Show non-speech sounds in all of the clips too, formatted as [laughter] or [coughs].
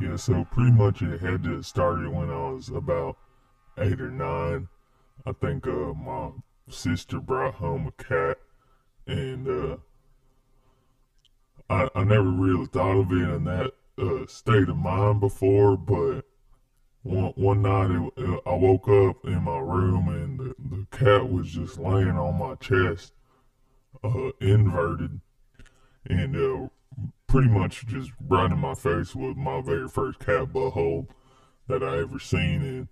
Yeah, so pretty much it had to started when I was about eight or nine. I think uh, my sister brought home a cat, and uh, I I never really thought of it in that uh, state of mind before, but one one night it, uh, I woke up in my room and the, the cat was just laying on my chest, uh, inverted, and uh, pretty much just right in my face was my very first cat butthole that I ever seen. And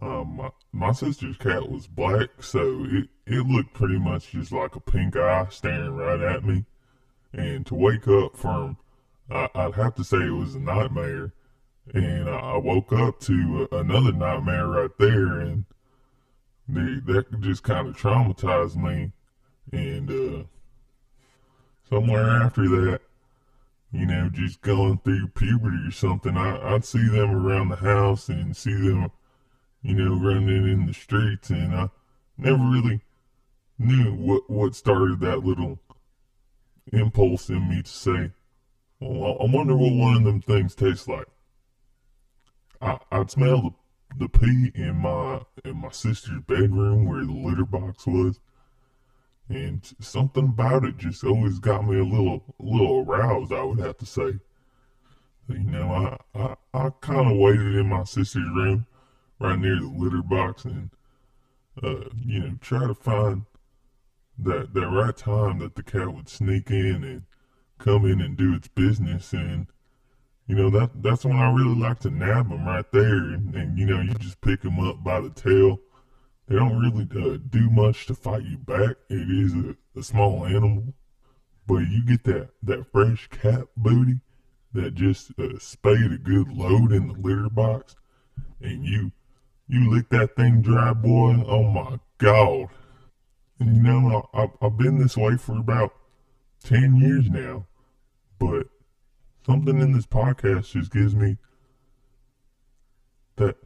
um, my, my sister's cat was black, so it, it looked pretty much just like a pink eye staring right at me. And to wake up from, I, I'd have to say it was a nightmare. And I woke up to another nightmare right there, and the, that just kind of traumatized me. And uh, somewhere after that, you know, just going through puberty or something, I, I'd see them around the house and see them, you know, running in the streets, and I never really knew what what started that little impulse in me to say, well, I wonder what one of them things tastes like. I, I'd smell the, the pee in my in my sister's bedroom where the litter box was, and something about it just always got me a little little aroused. I would have to say. You know, I I, I kind of waited in my sister's room, right near the litter box, and uh, you know, try to find that that right time that the cat would sneak in and come in and do its business and you know that that's when I really like to nab them right there and, and you know you just pick them up by the tail. They don't really uh, do much to fight you back. It is a, a small animal. But you get that that fresh cat booty that just uh, spayed a good load in the litter box. And you you lick that thing dry boy. Oh my god. And you know, I, I've been this way for about 10 years now, but something in this podcast just gives me that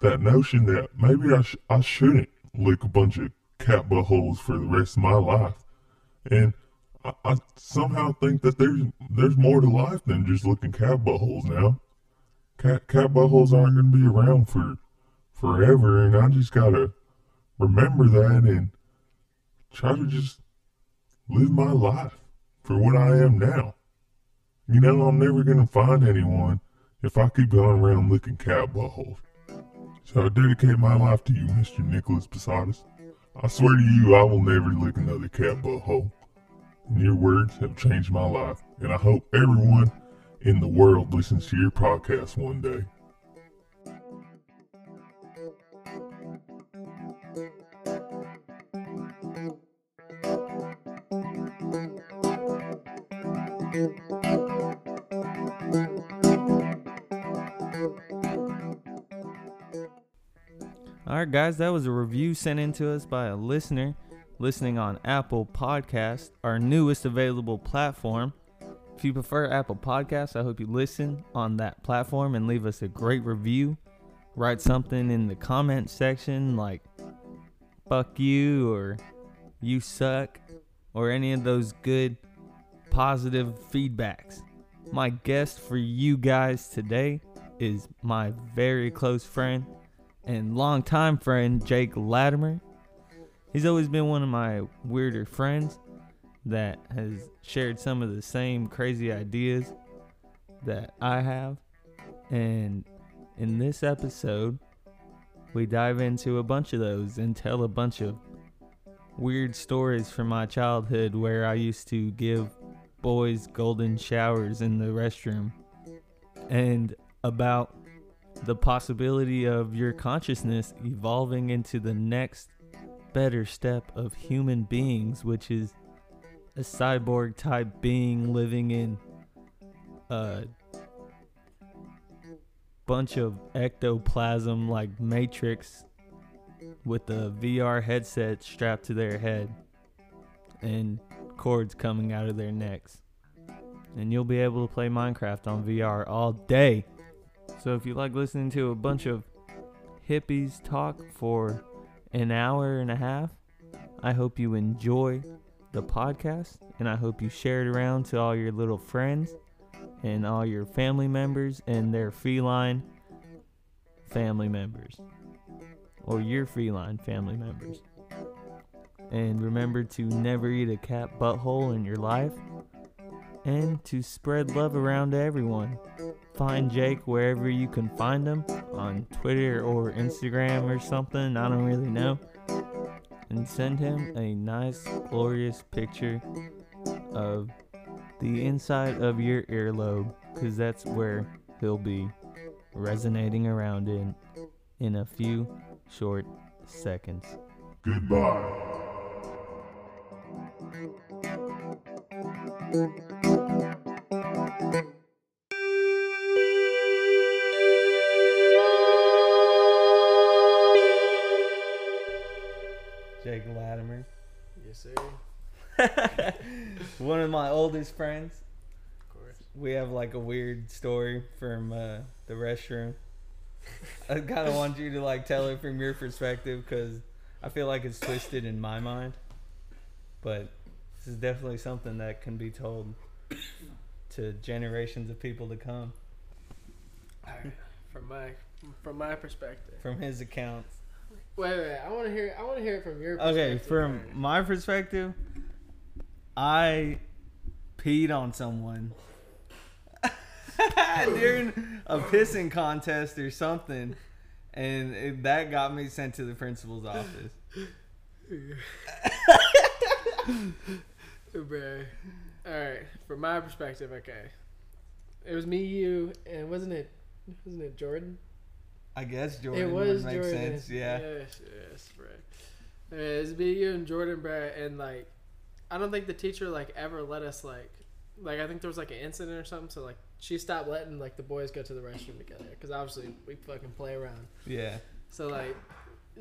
that notion that maybe I, sh- I shouldn't lick a bunch of cat buttholes for the rest of my life. And I, I somehow think that there's there's more to life than just licking cat buttholes now. Cat cat buttholes aren't going to be around for forever, and I just gotta remember that and try to just live my life for what I am now. You know, I'm never gonna find anyone if I keep going around licking cat buttholes. So I dedicate my life to you, Mr. Nicholas Posadas. I swear to you, I will never lick another cat butthole. And your words have changed my life, and I hope everyone in the world listens to your podcast one day. Right, guys, that was a review sent in to us by a listener listening on Apple Podcast, our newest available platform. If you prefer Apple Podcasts, I hope you listen on that platform and leave us a great review. Write something in the comment section like fuck you or you suck or any of those good positive feedbacks. My guest for you guys today is my very close friend and longtime friend Jake Latimer. He's always been one of my weirder friends that has shared some of the same crazy ideas that I have. And in this episode, we dive into a bunch of those and tell a bunch of weird stories from my childhood where I used to give boys golden showers in the restroom and about the possibility of your consciousness evolving into the next better step of human beings, which is a cyborg type being living in a bunch of ectoplasm like Matrix with a VR headset strapped to their head and cords coming out of their necks. And you'll be able to play Minecraft on VR all day. So if you like listening to a bunch of hippies talk for an hour and a half. I hope you enjoy the podcast and I hope you share it around to all your little friends and all your family members and their feline family members or your feline family members. And remember to never eat a cat butthole in your life and to spread love around to everyone. Find Jake wherever you can find him on Twitter or Instagram or something. I don't really know. And send him a nice, glorious picture of the inside of your earlobe because that's where he'll be resonating around in in a few short seconds. Goodbye. Yes, sir. [laughs] One of my oldest friends. Of course. We have like a weird story from uh, the restroom. I kind of [laughs] want you to like tell it from your perspective because I feel like it's twisted in my mind. But this is definitely something that can be told to generations of people to come Alright, From my from my perspective. from his accounts. Wait, wait. I want to hear. I want to hear it from your. Perspective. Okay, from my perspective, I peed on someone [laughs] during a pissing contest or something, and it, that got me sent to the principal's office. [laughs] Bruh. All right. From my perspective, okay. It was me, you, and wasn't it? Wasn't it Jordan? I guess Jordan it was would make Jordan. sense. Yeah. Yes, yes, bro. It was me, you, and Jordan, bro, and like, I don't think the teacher like ever let us like, like I think there was like an incident or something. So like, she stopped letting like the boys go to the restroom together because obviously we fucking play around. Yeah. So like,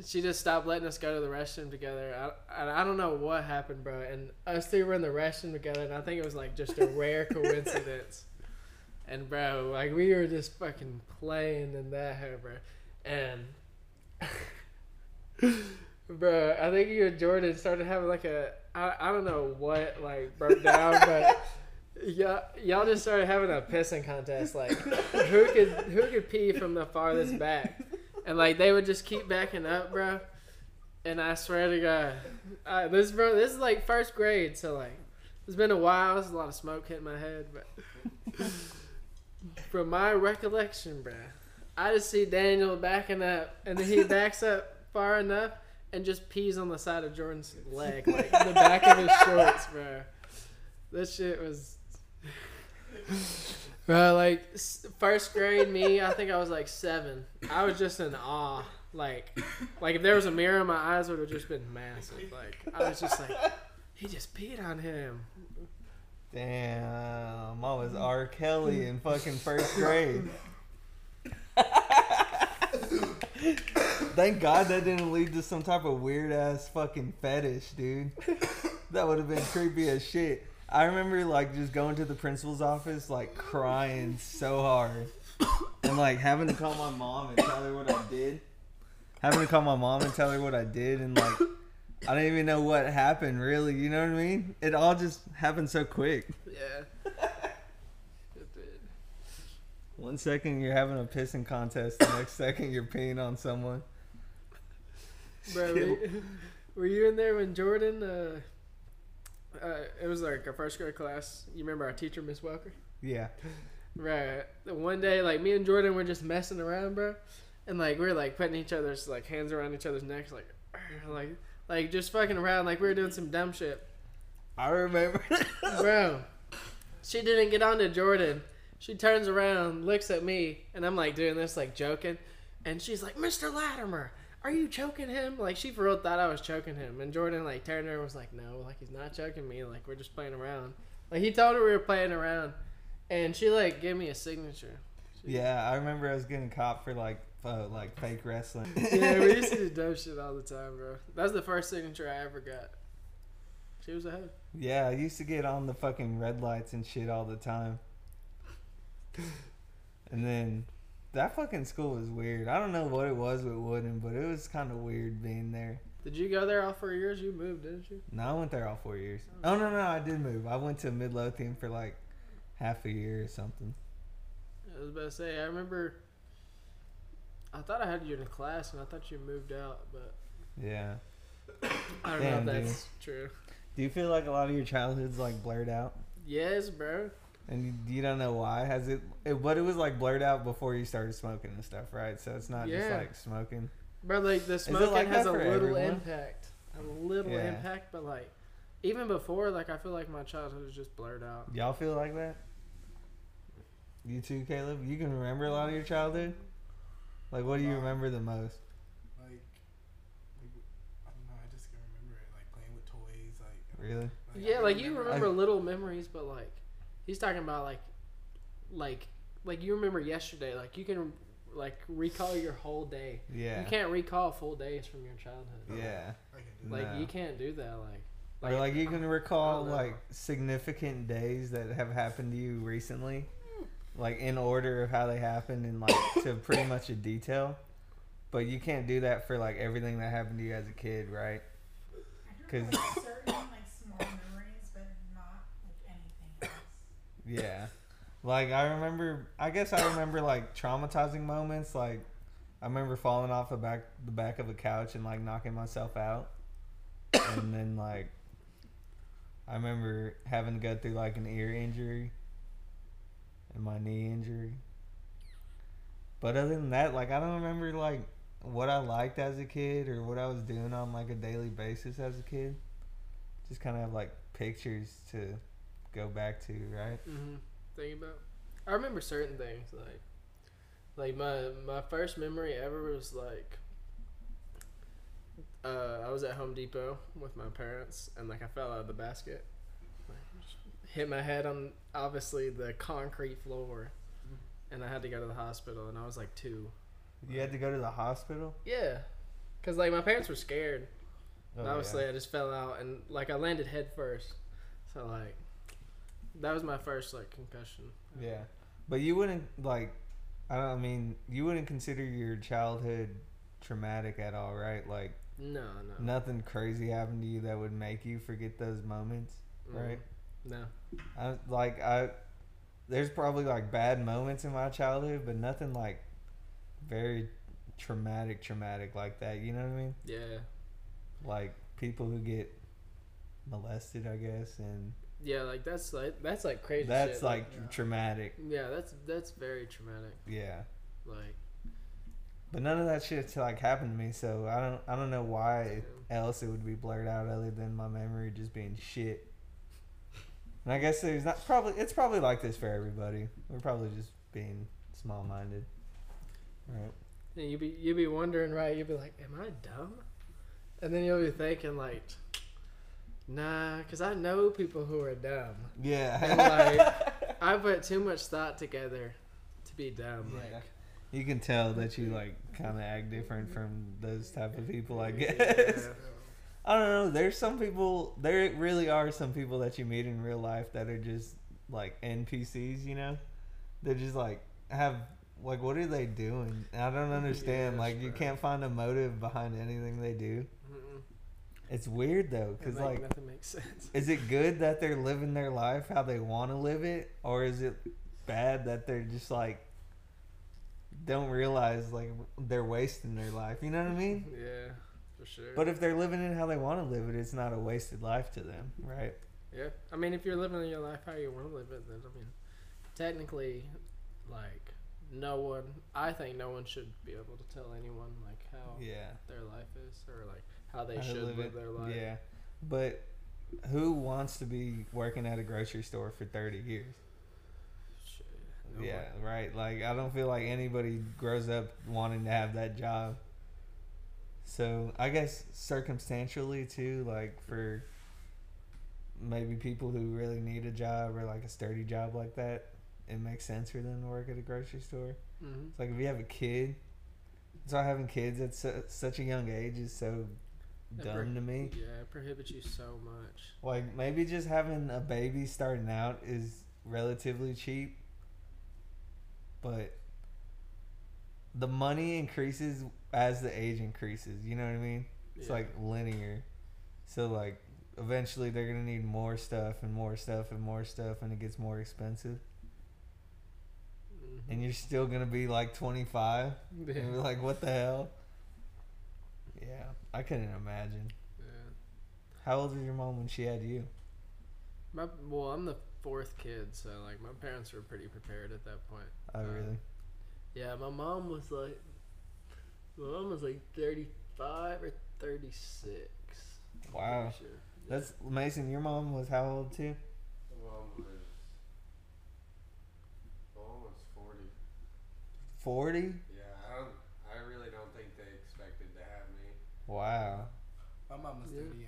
she just stopped letting us go to the restroom together. I, I, I don't know what happened, bro. And us three were in the restroom together, and I think it was like just a rare [laughs] coincidence. And bro, like we were just fucking playing in that, hoe, bro. And [laughs] bro, I think you and Jordan started having like a I, I don't know what like broke down, but [laughs] y'all y'all just started having a pissing contest, like who could who could pee from the farthest back, and like they would just keep backing up, bro. And I swear to God, uh, this bro, this is like first grade, so like it's been a while. There's a lot of smoke hitting my head, but [laughs] from my recollection, bro, I just see Daniel backing up, and then he [laughs] backs up far enough and just pees on the side of Jordan's leg, like [laughs] the back of his shorts, bro. This shit was. [laughs] Bro, like first grade me, I think I was like seven. I was just in awe. Like, like if there was a mirror, my eyes would have just been massive. Like I was just like, he just peed on him. Damn, I was R. Kelly in fucking first [laughs] grade. [laughs] Thank God that didn't lead to some type of weird ass fucking fetish, dude. That would have been creepy as shit. I remember like just going to the principal's office, like crying so hard, and like having to call my mom and tell her what I did. Having to call my mom and tell her what I did, and like I don't even know what happened. Really, you know what I mean? It all just happened so quick. Yeah. It did. One second you're having a pissing contest, the next second you're peeing on someone. Bro, were, [laughs] were you in there when Jordan? Uh, uh, it was like our first grade class. You remember our teacher, Miss Welker? Yeah. Right. One day, like me and Jordan were just messing around, bro, and like we are like putting each other's like hands around each other's necks, like, [clears throat] like, like just fucking around, like we were doing some dumb shit, I remember. [laughs] bro. She didn't get on to Jordan. She turns around, looks at me, and I'm like doing this, like joking, and she's like, "Mr. Latimer, are you choking him?" Like she for real thought I was choking him, and Jordan like turned her and was like, "No, like he's not choking me. Like we're just playing around." Like he told her we were playing around, and she like gave me a signature. yeah, I remember I was getting caught for like uh, like fake wrestling. [laughs] yeah, we used to do dumb shit all the time, bro. That's the first signature I ever got. She was a hoe. Yeah, I used to get on the fucking red lights and shit all the time. And then that fucking school was weird. I don't know what it was with Wooden, but it was kind of weird being there. Did you go there all four years? You moved, didn't you? No, I went there all four years. Oh no, no, I did move. I went to Midlothian for like half a year or something. I was about to say. I remember. I thought I had you in a class, and I thought you moved out, but Yeah. [coughs] I don't Damn, know if that's true. Do you feel like a lot of your childhood's like blurred out, Yes, bro. and you, you don't know why? Has it, it? But it was like blurred out before you started smoking and stuff, right? So it's not just like smoking. Bro, like the smoking like has a little everyone? impact, a little Yeah. impact, but like even before, like I feel like my childhood is just blurred out. Y'all feel like that? You too, Caleb. You can remember a lot of your childhood. Like, what do you Uh, remember the most? Like, like, I don't know. I just can remember it, like playing with toys, like. Really? know, Yeah, can like you remember I- little memories, but like he's talking about like, like, like you remember yesterday. Like you can like recall your whole day. Yeah. You can't recall full days from your childhood. Yeah. I can do Like No. you can't do that. Like, or like you can recall I don't know. like significant days that have happened to you recently, like in order of how they happened and like to [coughs] pretty much a detail. But you can't do that for like everything that happened to you as a kid, right? I do 'Cause- certain like small memories, but not like anything else. Yeah. Like I remember I guess I remember like traumatizing moments like I remember falling off the back the back of a couch and like knocking myself out. and then like I remember having to go through like an ear injury and my knee injury. But other than that, like I don't remember like what I liked as a kid or what I was doing on like a daily basis as a kid. Just kind of have like pictures to go back to, right? mm-hmm. think about. I remember certain things like, like my my first memory ever was like. Uh, I was at Home Depot with my parents, and like I fell out of the basket, hit my head on obviously the concrete floor, and I had to go to the hospital, and I was like two. You had to go to the hospital. Yeah, cause like my parents were scared. Oh, obviously, I just fell out, and like I landed head first, so like that was my first like concussion. yeah. yeah, but you wouldn't like. I don't I mean, you wouldn't consider your childhood traumatic at all, right? Like No, no, nothing crazy happened to you that would make you forget those moments, right? No. I like I. There's probably like bad moments in my childhood, but nothing like very traumatic, traumatic like that. You know what I mean? Yeah. Like people who get molested, I guess, and Yeah, like that's like that's like crazy. that's shit. like yeah. traumatic. yeah, that's that's very traumatic. Yeah. Like But none of that shit like happened to me, so I don't I don't know why else it would be blurred out other than my memory just being shit. And I guess there's not probably it's probably like this for everybody. We're probably just being small minded. Right. and you'd be you'd be wondering, right? You'd be like, "Am I dumb?" And then you'll be thinking like, "Nah," because I know people who are dumb. And Yeah. like, [laughs] I put too much thought together to be dumb. Yeah. Like, you can tell that you like kind of act different from those type of people, I guess. Yeah. [laughs] I don't know. There's some people. There really are some people that you meet in real life that are just like NPCs. You know, they just like have like what are they doing? I don't understand. Yes, like you can't find a motive behind anything they do. Mm-mm. It's weird though, because like, nothing makes sense. is it good that they're [laughs] living their life how they want to live it, or is it bad that they're just like don't realize like they're wasting their life? You know what I mean? Yeah, for sure. But if they're living it how they want to live it, it's not a wasted life to them, right? Yeah, I mean, if you're living your life how you want to live it, then I mean, technically, like, no one. I think no one should be able to tell anyone like how Yeah. their life is or like how they How should live, it. their life. Yeah. But who wants to be working at a grocery store for 30 years? Shit, no yeah, one. right. Like I don't feel like anybody grows up wanting to have that job. So, I guess circumstantially too, like for maybe people who really need a job or like a sturdy job like that, it makes sense for them to work at a grocery store. Mhm. It's like if you have a kid, so having kids at su- such a young age is so dumb pro- to me. Yeah, it prohibits you so much. Like maybe just having a baby starting out is relatively cheap, but the money increases as the age increases. You know what I mean? It's Yeah. like linear. So like eventually they're gonna need more stuff and more stuff and more stuff, and it gets more expensive. Mhm. And you're still gonna be like 25. Yeah. And you're like, what the hell? Yeah, I couldn't imagine. Yeah. How old was your mom when she had you? My well, I'm the fourth kid, so like my parents were pretty prepared at that point. Oh, Uh, really? Yeah, my mom was like, my mom was like 35 or 36. Wow. pretty Sure. That's Mason. Your mom was how old too? My Mom was. Mom was forty. Forty. Yeah, I don't. I really don't think they expected to have me. Wow. My mom was Yeah. 38.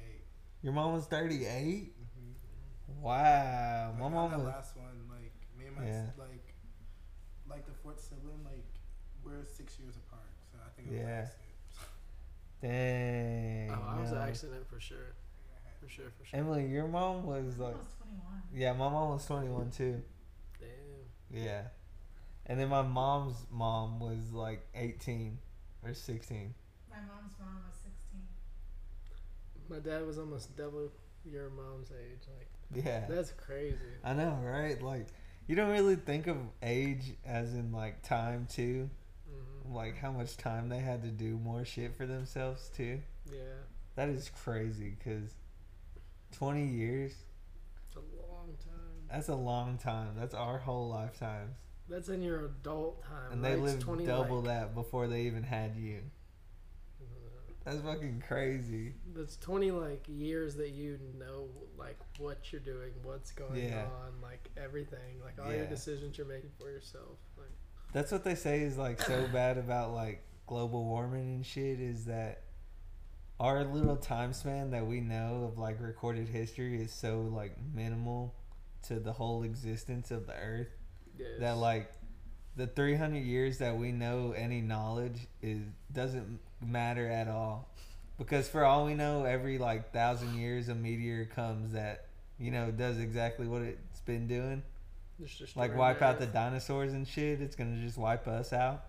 Your mom was thirty-eight. Mm-hmm. Wow. Like, My I'm mom the was. last one. Like me and my Yeah. s- like, like the fourth sibling. Like we're six years apart. So think I'm Yeah. last. Dang. Oh, I was no. an accident for sure. For sure, for sure. Emily, your mom was I like. was 21. Yeah, my mom was twenty-one too. Damn. Yeah. And then my mom's mom was like eighteen or sixteen. My mom's mom was 16. My dad was almost double your mom's age. Like, Yeah. that's crazy. I know, right? Like, you don't really think of age as in like time too. Like how much time they had to do more shit for themselves too. Yeah. That is crazy because 20 years, It's a long time. that's a long time. That's our whole lifetimes. That's in your adult time. And right? they lived 20, double like, that before they even had you. uh, That's fucking crazy. That's 20 like years that you know like what you're doing, what's going Yeah. on, like everything, like all your decisions you're making for yourself. Like That's what they say is like so bad about like global warming and shit is that our little time span that we know of like recorded history is so like minimal to the whole existence of the earth yes. that like the 300 years that we know any knowledge is doesn't matter at all because for all we know every like thousand years a meteor comes that you know does exactly what it's been doing like wipe out the dinosaurs and shit it's gonna just wipe us out.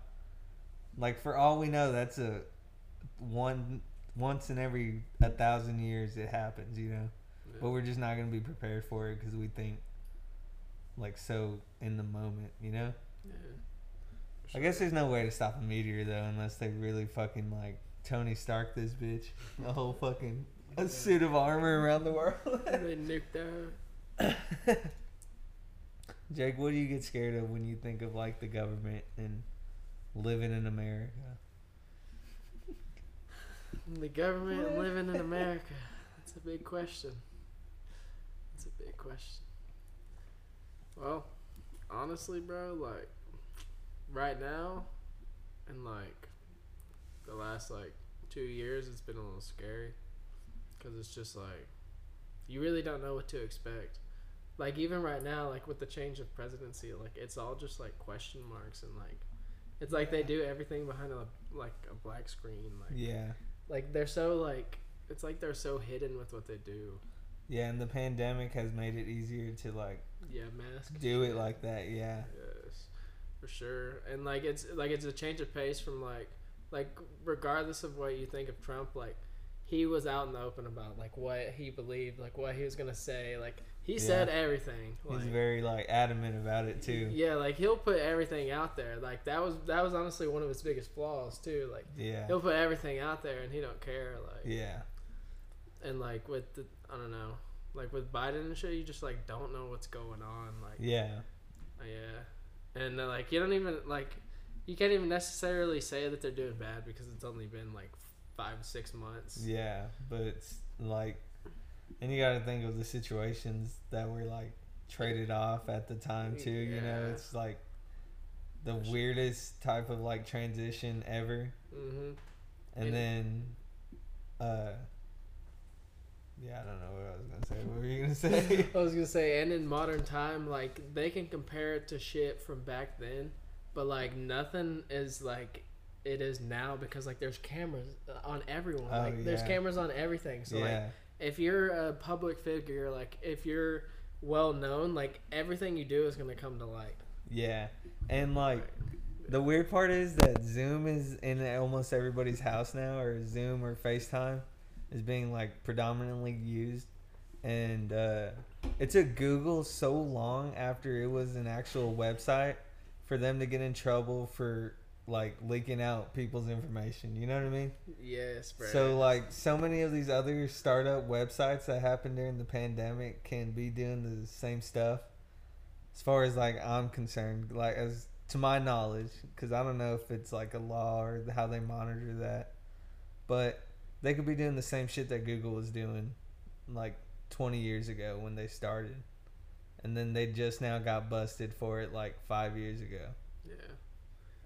Like for all we know that's a one once in every a thousand years it happens you know? Yeah. but we're just not gonna be prepared for it because we think like so in the moment you know? Yeah. i guess there's no way to stop a meteor though unless they really fucking like tony stark this bitch. A whole fucking a suit of armor around the world. They nuked out. [laughs] Jake, what do you get scared of when you think of like the government and living in America? The government and living in America. That's a big question. That's a big question. Well, honestly, bro, like right now, and like the last like two years, it's been a little scary because it's just like you really don't know what to expect. Like even right now, like with the change of presidency, like it's all just like question marks and like it's like they do everything behind a like a black screen. Like Yeah, like they're so like it's like they're so hidden with what they do. yeah, and the pandemic has made it easier to like Yeah, mask. do it like that. Yeah, Yes, for sure. And like it's like it's a change of pace from like like regardless of what you think of Trump, like he was out in the open about like what he believed, like what he was gonna say. Like he Yeah. said everything. he's very like adamant about it too. yeah, like he'll put everything out there. Like that was that was honestly one of his biggest flaws too. Like Yeah, he'll put everything out there and he don't care. Like yeah, and like with the I don't know, like with Biden and shit, you just like don't know what's going on. Like yeah, uh, yeah, and uh, like you don't even like you can't even necessarily say that they're doing bad because it's only been like five six months. yeah. But it's like, and you got to think of the situations that were like traded off at the time too. You know, it's like the weirdest type of like transition ever. Mm-hmm. And And- then, uh, yeah, I don't know what I was gonna say. What were you gonna say? [laughs] I was gonna say, and in modern time, like they can compare it to shit from back then, but like nothing is like it is now because like there's cameras uh, on everyone. Oh, like there's cameras on everything. So like yeah, if you're a public figure, like if you're well known, like everything you do is gonna come to light. yeah, and like The weird part is that Zoom is in almost everybody's house now, or Zoom or FaceTime is being like predominantly used, and uh, it took Google so long after it was an actual website for them to get in trouble for like leaking out people's information. You know what I mean? Yes, bro. So like so many of these other startup websites that happened during the pandemic can be doing the same stuff. As far as like I'm concerned, like as to my knowledge, because I don't know if it's like a law or how they monitor that, but they could be doing the same shit that Google was doing, like 20 years ago when they started, and then they just now got busted for it like five years ago yeah.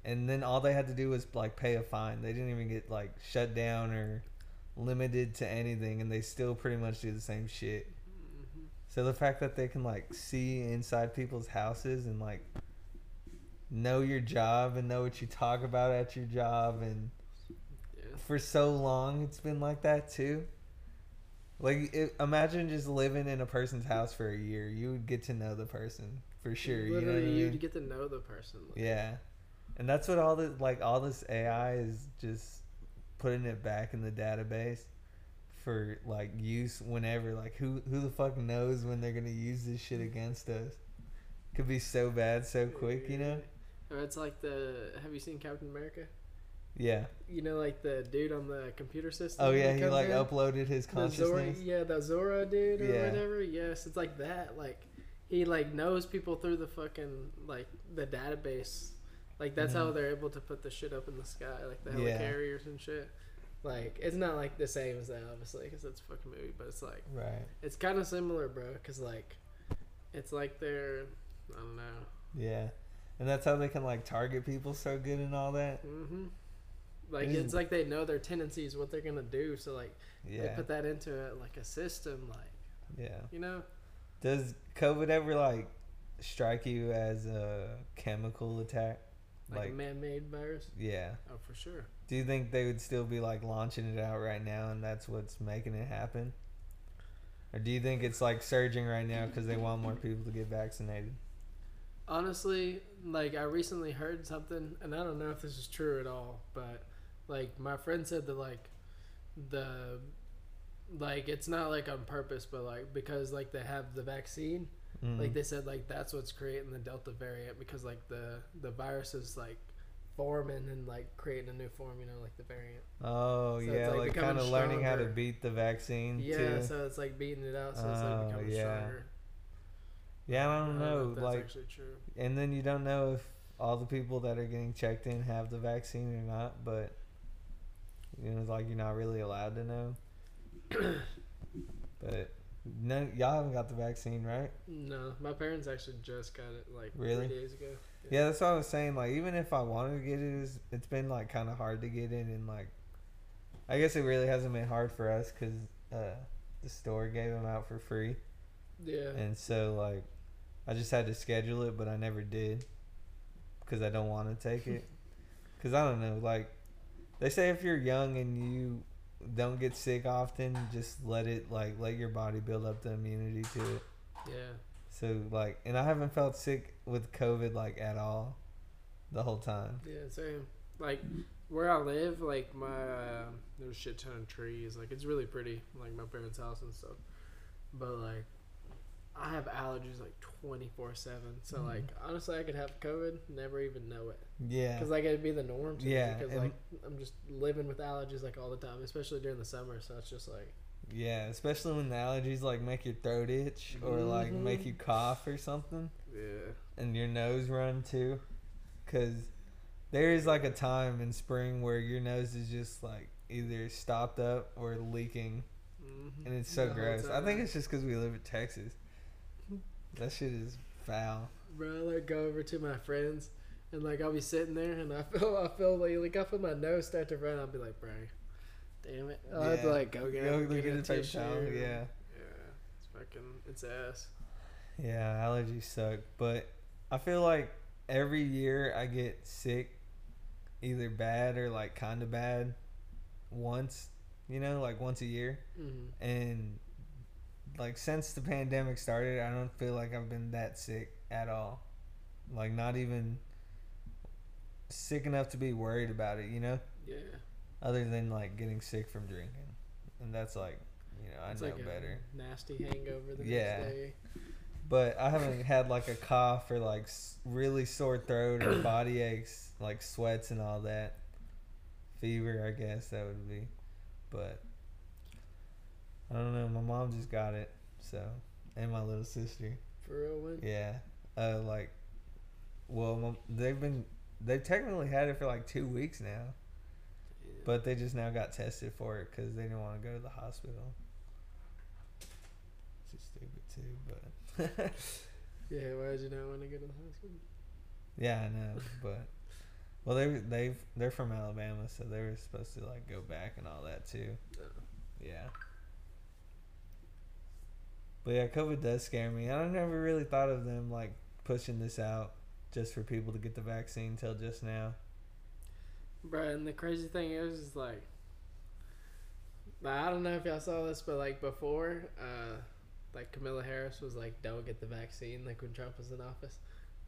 And then all they had to do was like pay a fine. They didn't even get like shut down or limited to anything, and they still pretty much do the same shit. hmm So the fact that they can like see inside people's houses and like know your job and know what you talk about at your job, and Yeah. for so long it's been like that too. Like it, imagine just living in a person's house for a year. You would get to know the person for sure. you know Literally, what I you mean? get to know the person. like- Yeah. And that's what all this like all this AI is just putting it back in the database for like use whenever. Like who who the fuck knows when they're gonna use this shit against us? Could be so bad so quick, you know? Or it's like the. Have you seen Captain America? Yeah. You know, like the dude on the computer system. Oh yeah, he like in? uploaded his The Zola, consciousness. yeah, the Zola dude or Yeah. whatever. Yes, it's like that. Like he like knows people through the fucking like the database. Like that's how Mhm. they're able to put the shit up in the sky, like the Yeah. helicarriers and shit. Like it's not like the same as that, obviously, because it's a fucking movie. But it's like Right. it's kind of similar, bro. Because like it's like they're I don't know. Yeah. And that's how they can like target people so good and all that. Mm-hmm. Like It is- like they know their tendencies, what they're gonna do. So like yeah. they put that into a, like a system, like Yeah. you know. Does COVID ever like strike you as a chemical attack? Like, Like a man-made virus. yeah. Oh, for sure. Do you think they would still be like launching it out right now and that's what's making it happen? Or do you think it's like surging right now because they want more people to get vaccinated? Honestly, like I recently heard something, and I don't know if this is true at all, but like my friend said that like the like it's not like on purpose, but like because like they have the vaccine, Mm. like they said like that's what's creating the Delta variant because like the the virus is like forming and like creating a new form, you know, like the variant. oh so it's, yeah, like, like, kind of learning how to beat the vaccine Yeah, too. so it's like beating it out, so it's Oh, like becoming yeah. stronger. yeah, I don't know, if that's like, actually true. and then you don't know if all the people that are getting checked in have the vaccine or not, but you know, it's like you're not really allowed to know. [coughs] but no, y'all haven't got the vaccine, right? No, my parents actually just got it like Really? three days ago. Yeah, that's what I was saying. Like, even if I wanted to get it, it's, it's been like kind of hard to get it, and like, I guess it really hasn't been hard for us because uh, the store gave them out for free, Yeah. and so like, I just had to schedule it, but I never did because I don't want to take it. [laughs] Because I don't know, like, they say if you're young and you don't get sick often, just let it like let your body build up the immunity to it. Yeah. So like, and I haven't felt sick with COVID like at all, the whole time. Yeah, same. Like where I live, like my uh, there's a shit ton of trees. Like it's really pretty, like my parents' house and stuff. But like, I have allergies like twenty four seven. So Mhm. like honestly, I could have COVID, never even know it, Yeah. because like it'd be the norm. To Yeah, Because like I'm just living with allergies like all the time, especially during the summer. So it's just like Yeah, especially when the allergies like make your throat itch or like Mhm. make you cough or something, yeah. and your nose run too, because there is like a time in spring where your nose is just like either stopped up or leaking, Mm-hmm. and it's so gross. I think it's just because we live in Texas. That shit is foul. Bro, I like go over to my friends and like I'll be sitting there and I [laughs] feel I feel like like I feel my nose start to run. I'll be like, bro, damn it. I'll have to like go get, Go get look a tissue. towel. Yeah. Yeah. It's fucking it's ass. Yeah, allergies suck, but I feel like every year I get sick, either bad or like kind of bad, once. You know, like once a year, Mm-hmm. and like since the pandemic started, I don't feel like I've been that sick at all. Like not even. sick enough to be worried about it, you know, Yeah. other than like getting sick from drinking, and that's like, you know, I It's know like better. nasty hangover the Yeah. next day. But I haven't had like a cough or like really sore throat or [coughs] body aches, like sweats and all that. Fever, I guess that would be. But I don't know. My mom just got it, so and my little sister. For real, one. Yeah. Uh, like, well, my, they've been they've technically had it for like two weeks now, Yeah. but they just now got tested for it because they didn't want to go to the hospital. Is stupid too, but. [laughs] yeah, why did you not want to go to the hospital? Yeah, I know, but well, they they they're from Alabama, so they were supposed to like go back and all that too. No. Yeah. But yeah, COVID does scare me. I never really thought of them like pushing this out just for people to get the vaccine till just now. Bro, and the crazy thing is, is like, I don't know if y'all saw this, but like before, uh, like Kamala Harris was like, "Don't get the vaccine," like when Trump was in office,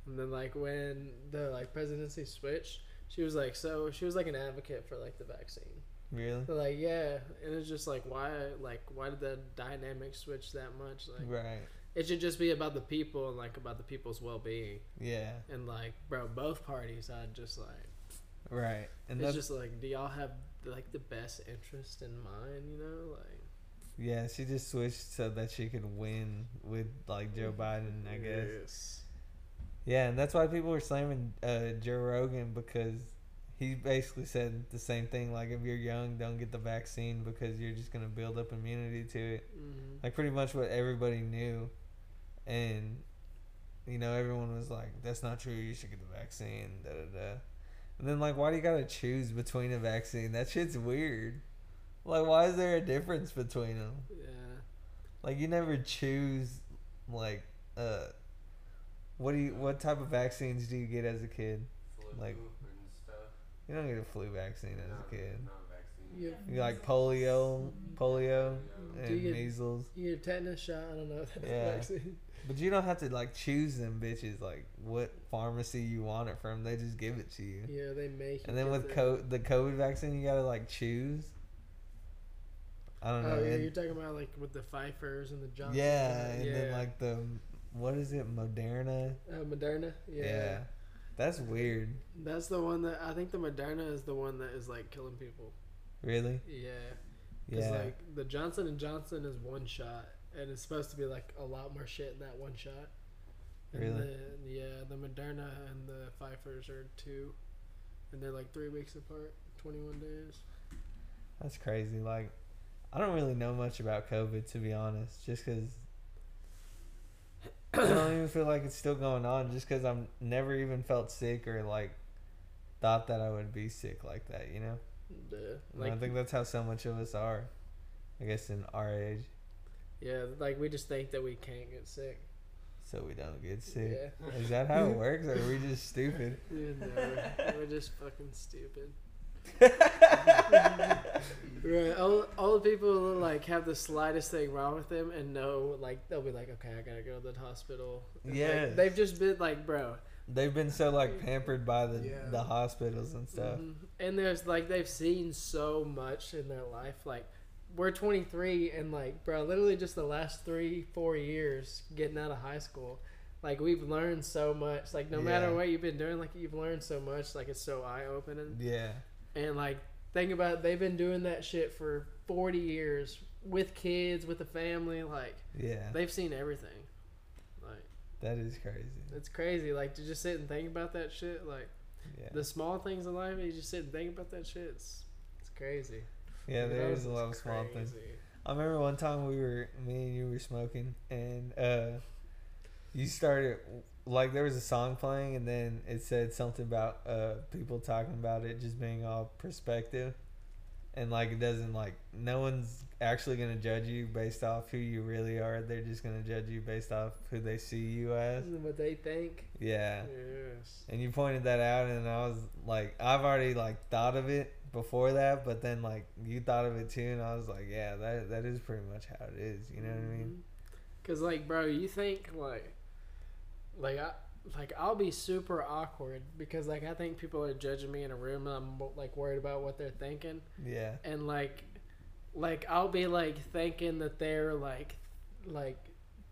and then like when the like presidency switched, she was like, so she was like an advocate for like the vaccine. Really? Like yeah, and it's just like why like why did the dynamic switch that much? Like Right. it should just be about the people and like about the people's well being. Yeah. And like bro, both parties had just like Right. And it's that's just like, do y'all have like the best interest in mind? You know, like yeah. She just switched so that she could win with like Joe Biden, I guess. Yes. Yeah, and that's why people were slamming uh, Joe Rogan because he basically said the same thing. Like, if you're young, don't get the vaccine because you're just gonna build up immunity to it. hmm Like, pretty much what everybody knew, and you know, everyone was like, "That's not true. You should get the vaccine." Da da da. And then, like, why do you gotta choose between a vaccine? That shit's weird. Like, why is there a difference between them? Yeah. Like you never choose like uh what do you what type of vaccines do you get as a kid? Like-. You don't get a flu vaccine as a kid. You, You get like polio, polio Yeah. Do and you get- measles. you get a tetanus shot. I don't know if that's Yeah. a vaccine. But you don't have to like choose them bitches like what pharmacy you want it from. They just give it to you. Yeah, they make. It. And then with the- co- the COVID vaccine, you gotta like choose. I don't know. Oh yeah, and- you're talking about like with the Pfizer's and the Johnson. yeah, and yeah. then like the what is it, Moderna? uh, Moderna. Yeah. yeah. That's weird. That's the one that I think the Moderna is the one that is like killing people. Really? Yeah. Because Yeah. like the Johnson and Johnson is one shot, and it's supposed to be like a lot more shit in that one shot. And Really? Then, yeah, the Moderna and the Pfizer's are two, and they're like three weeks apart, twenty-one days. That's crazy. Like, I don't really know much about COVID to be honest, just because I don't [laughs] even feel like it's still going on. Just because I'm never even felt sick or like thought that I would be sick like that. You know, Yeah. Like I think that's how so much of us are. I guess in our age, yeah, like we just think that we can't get sick. so we don't get sick. Yeah. Is that how it [laughs] works, or are we just stupid? [laughs] Know, we're just fucking stupid. Right. All, all the people who, like have the slightest thing wrong with them and know like they'll be like, okay, I gotta go to the hospital. And, like, they've just been like, bro. They've been so like pampered by the Yeah. the hospitals and stuff. mhm. And there's like they've seen so much in their life. Like we're 23 and like, bro, literally just the last three, four years getting out of high school. Like we've learned so much. Like no matter what you've been doing, like you've learned so much. Like it's so eye opening. Yeah, And like, think about it, they've been doing that shit for 40 years with kids, with a family. Like, yeah, they've seen everything. Like, that is crazy. it's crazy. Like, to just sit and think about that shit. Like, Yeah, the small things in life, you just sit and think about that shit. It's, it's crazy. yeah. There's was a lot of small things. I remember one time we were me and you were smoking and uh you started like there was a song playing and then it said something about uh people talking about it just being all perspective. And like it doesn't like no one's actually gonna judge you based off who you really are. They're just gonna judge you based off who they see you as. What they think. yeah. Yes. and you pointed that out and i was like i've already like thought of it before that but then like you thought of it too and i was like yeah that that is pretty much how it is you know what i mean? Cause like, bro, you think like, like I, like I'll be super awkward because like I think people are judging me in a room and I'm like worried about what they're thinking Yeah. and like like I'll be like thinking that they're like like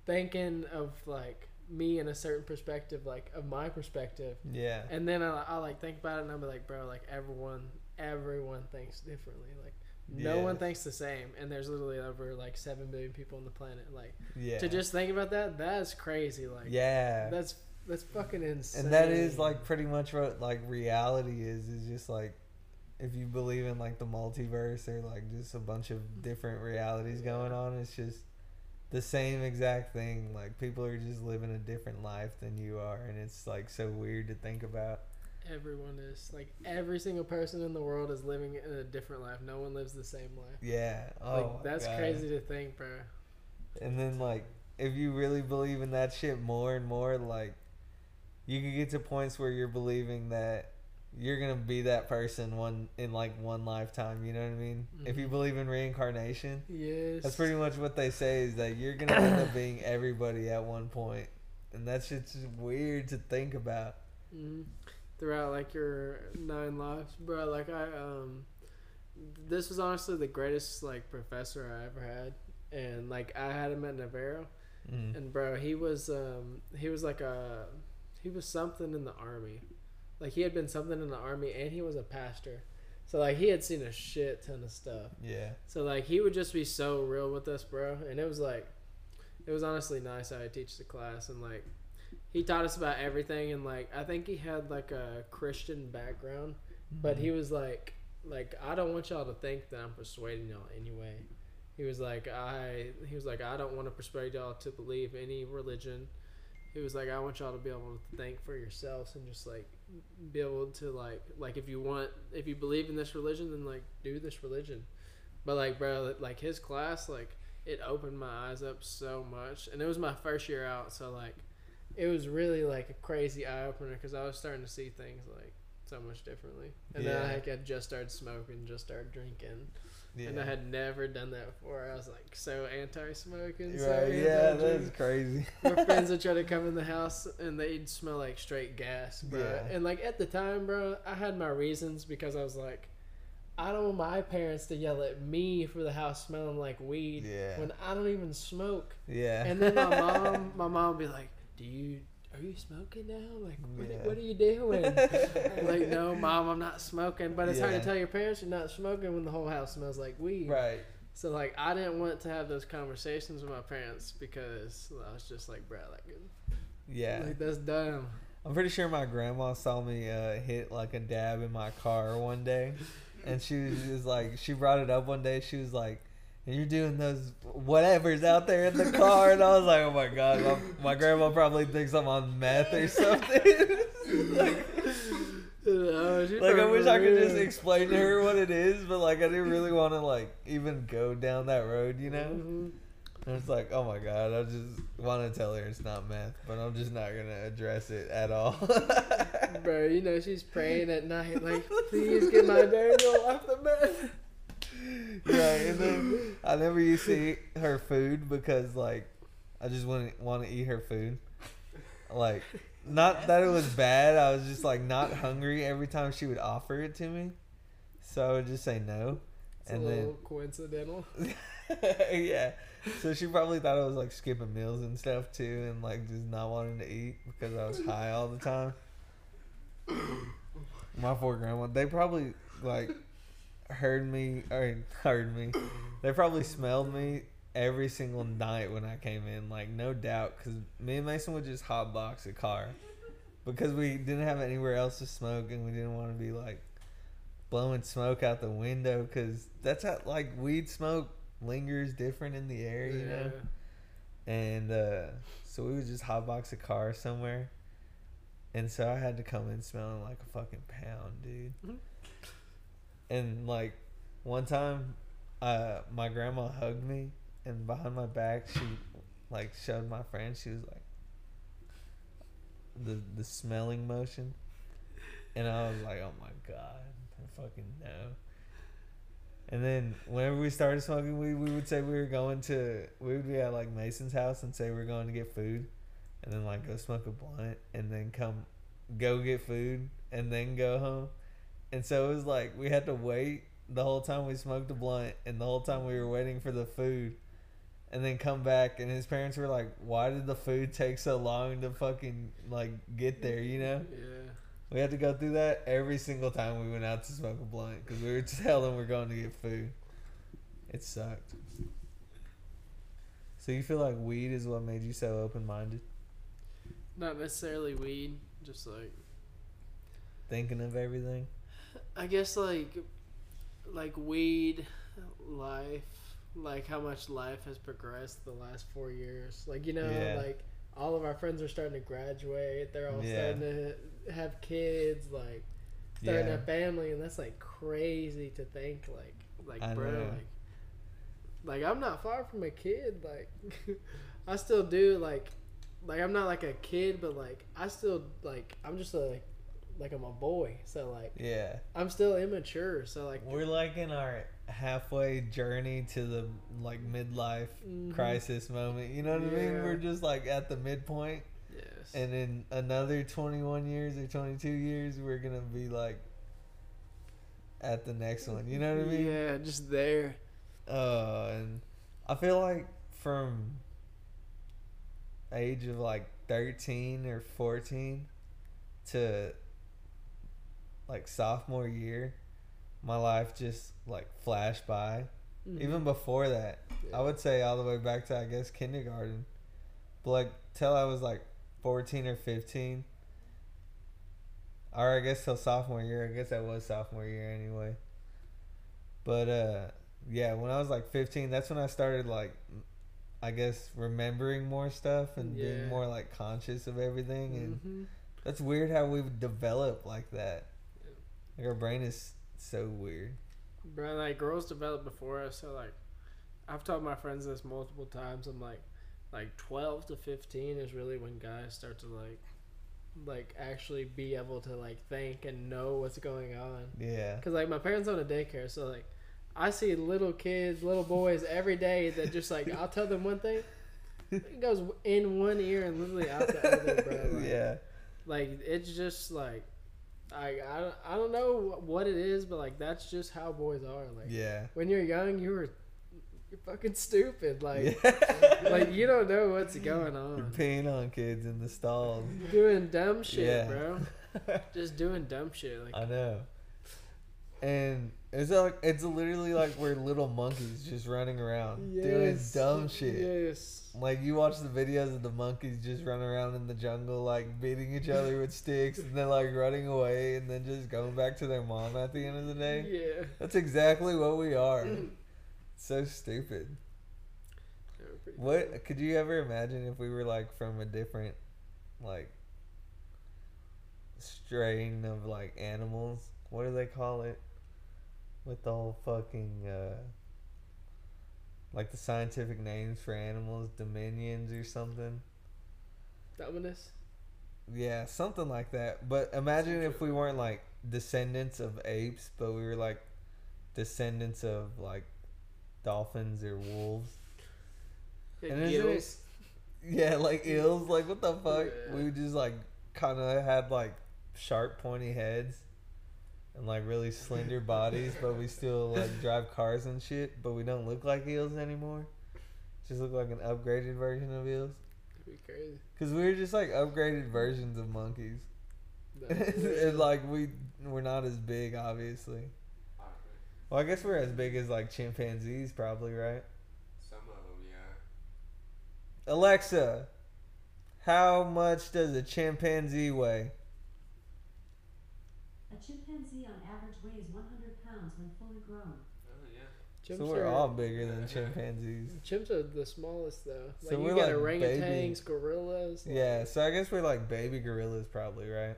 thinking of like me in a certain perspective like of my perspective Yeah. and then I, I like think about it and I'll be like bro like everyone everyone thinks differently like no one thinks the same and there's literally over like 7 billion people on the planet like Yeah. to just think about that that's crazy like yeah. that's that's fucking insane and that is like pretty much what like reality is is just like if you believe in like the multiverse or like just a bunch of different realities going on it's just the same exact thing like people are just living a different life than you are and it's like so weird to think about everyone is like every single person in the world is living in a different life. No one lives the same life. Yeah. Oh like that's God. crazy to think bro. And then like if you really believe in that shit more and more like you can get to points where you're believing that you're gonna be that person one in like one lifetime you know what i mean? If you Mhm. believe in reincarnation yes. that's pretty much what they say is that you're gonna end up being everybody at one point. And that's just weird to think about. Hmm throughout like your nine lives, bro. Like I um, this was honestly the greatest like professor I ever had, and like I had him at Navarro, mm. and bro, he was um, he was like a, he was something in the army, like he had been something in the army, and he was a pastor, so like he had seen a shit ton of stuff. yeah. So like he would just be so real with us, bro, and it was like, it was honestly nice how he teach the class. And like, he taught us about everything and like I think he had like a Christian background, but Mm-hmm. he was like, like I don't want y'all to think that I'm persuading y'all anyway. He was like I, he was like I don't want to persuade y'all to believe any religion. He was like I want y'all to be able to think for yourselves and just like be able to like like if you want if you believe in this religion then like do this religion but like bro like his class like it opened my eyes up so much and it was my first year out so like it was really like a crazy eye opener because i was starting to see things like so much differently and then Yeah. i like, had just started smoking just started drinking yeah and i had never done that before i was like so anti-smoking so right yeah anti-drink. that's crazy My friends would [laughs] try to come in the house and they'd smell like straight gas, bro. Yeah. And like at the time, bro, I had my reasons because I was like, I don't want my parents to yell at me for the house smelling like weed Yeah. when I don't even smoke. yeah And then my mom, [laughs] my mom would be like, "Do you are you smoking now? Like, what, Yeah. what are you doing?" Like, no, [laughs] mom, I'm not smoking. But it's hard to tell your parents you're not smoking when the whole house smells like weed. right So like I didn't want to have those conversations with my parents because I was just like, bro, like, yeah like that's dumb. I'm pretty sure my grandma saw me uh, hit like a dab in my car one day, and she was just like, she brought it up one day. She was like, "And you're doing those whatever's out there in the car," and I was like, "Oh my god, my, my grandma probably thinks I'm on meth or something." like, [laughs] Oh, she like I wish I could just explain to her what it is, but like I didn't really want to like even go down that road, you know. Mhm. And it's like, oh my god, I just want to tell her it's not meth, but I'm just not gonna address it at all. Bro, you know she's praying at night, like, [laughs] please get my Daniel off the bed. [laughs] right, and then I never used to eat her food because like I just wouldn't want to eat her food. Like, not that it was bad. I was just like not hungry every time she would offer it to me, so I would just say no. It's And a then little coincidental. [laughs] yeah, so she probably thought I was like skipping meals and stuff too, and like just not wanting to eat because I was high all the time. My poor grandma. They probably like heard me or [laughs] heard me. They probably smelled me every single night when I came in, like no doubt, because me and Mason would just hotbox a car because we didn't have anywhere else to smoke, and we didn't want to be like blowing smoke out the window because that's how like weed smoke lingers different in the air, you know. And uh, so we would just hotbox a car somewhere. And so I had to come in smelling like a fucking pound, dude. And like one time, uh, my grandma hugged me, and behind my back, she like showed my friend. She was like the the smelling motion, and I was like, oh my god, I fucking know. And then whenever we started smoking weed, we would say we were going to we would be at like Mason's house and say we were going to get food. and then like go smoke a blunt and then come go get food and then go home. And so it was like we had to wait the whole time we smoked a blunt and the whole time we were waiting for the food and then come back and his parents were like, Why did the food take so long to fucking like get there, you know? Yeah. We had to go through that every single time we went out to smoke a blunt because we were [laughs] telling them we're going to get food. It sucked. So you feel like weed is what made you so open minded? Not necessarily weed, just like Thinking of everything? I guess like like weed, life, like how much life has progressed the last four years. Like you know, Yeah. like all of our friends are starting to graduate. They're all Yeah. starting to have kids, like starting Yeah. a family, and that's like crazy to think. Like like I bro, know. like like I'm not far from a kid. Like [laughs] I still do like like I'm not like a kid, but like I still like I'm just a like I'm a boy. So like Yeah. I'm still immature, so like We're like in our halfway journey to the like midlife Mhm. crisis moment. You know what I mean? We're just like at the midpoint. yes, And in another 21 years or 22 years, we're going to be like at the next one. You know what I mean? Yeah, just there. Uh, and I feel like from age of like 13 or 14 to like sophomore year, my life just like flashed by. Mhm. Even before that, I would say all the way back to I guess kindergarten. But like till I was like 14 or 15. Or I guess till sophomore year. I guess that was sophomore year anyway. But uh yeah, when I was like 15, that's when I started like I guess remembering more stuff and Yeah. being more like conscious of everything and Mhm. that's weird how we develop like that. Like our brain is so weird. Bro, like girls develop before us, so like I've told my friends this multiple times. I'm like, like 12 to 15 is really when guys start to like, like actually be able to like think and know what's going on. Yeah. Cause like my parents own a daycare, so like I see little kids, little boys every day that just like I'll tell them one thing, it goes in one ear and literally out the other, bro. Like, [laughs] yeah. like it's just like I I don't, I don't know what it is, but like that's just how boys are. Like Yeah. when you're young, you were you're fucking stupid. Like yeah. [laughs] like you don't know what's going You're on. peeing on kids in the stalls. Doing dumb shit, Yeah. bro. [laughs] Just doing dumb shit. Like I know. And it's like it's literally like we're little monkeys just running around doing dumb shit. Yes. Like you watch the videos of the monkeys just running around in the jungle, like beating each other with sticks, and then like running away, and then just going back to their mom at the end of the day. Yeah. That's exactly what we are. so stupid. They were pretty What could you ever imagine if we were like from a different, like, strain of like animals? What do they call it? With the whole fucking, uh, like the scientific names for animals, dominions or something. Dominus. Yeah, something like that. But imagine if we weren't like descendants of apes, but we were like descendants of like dolphins or wolves. Yeah, And isn't it- Yeah, like eels. Like what the fuck? Yeah. We just like kind of had like sharp, pointy heads and like really slender bodies, but we still like drive cars and shit. But we don't look like eels anymore. Just look like an upgraded version of eels. That'd be crazy. Cause we're just like upgraded versions of monkeys. [laughs] And like we we're not as big, obviously. Well, I guess we're as big as like chimpanzees, probably, right? Some of them, yeah. Alexa, how much does a chimpanzee weigh? A chimpanzee on average weighs 100 pounds when fully grown. Oh, yeah. Chimps so we're are- all bigger than chimpanzees. [laughs] Chimps are the smallest though. Like So you we're got like orangutans, baby- gorillas. like- Yeah, so I guess we're like baby gorillas, probably, right?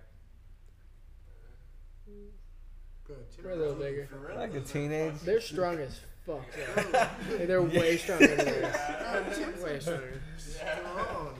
We're a little bigger. Like a teenage. They're strong as fuck. though. [laughs] Like, they're way stronger than us. [laughs] way stronger. Strong.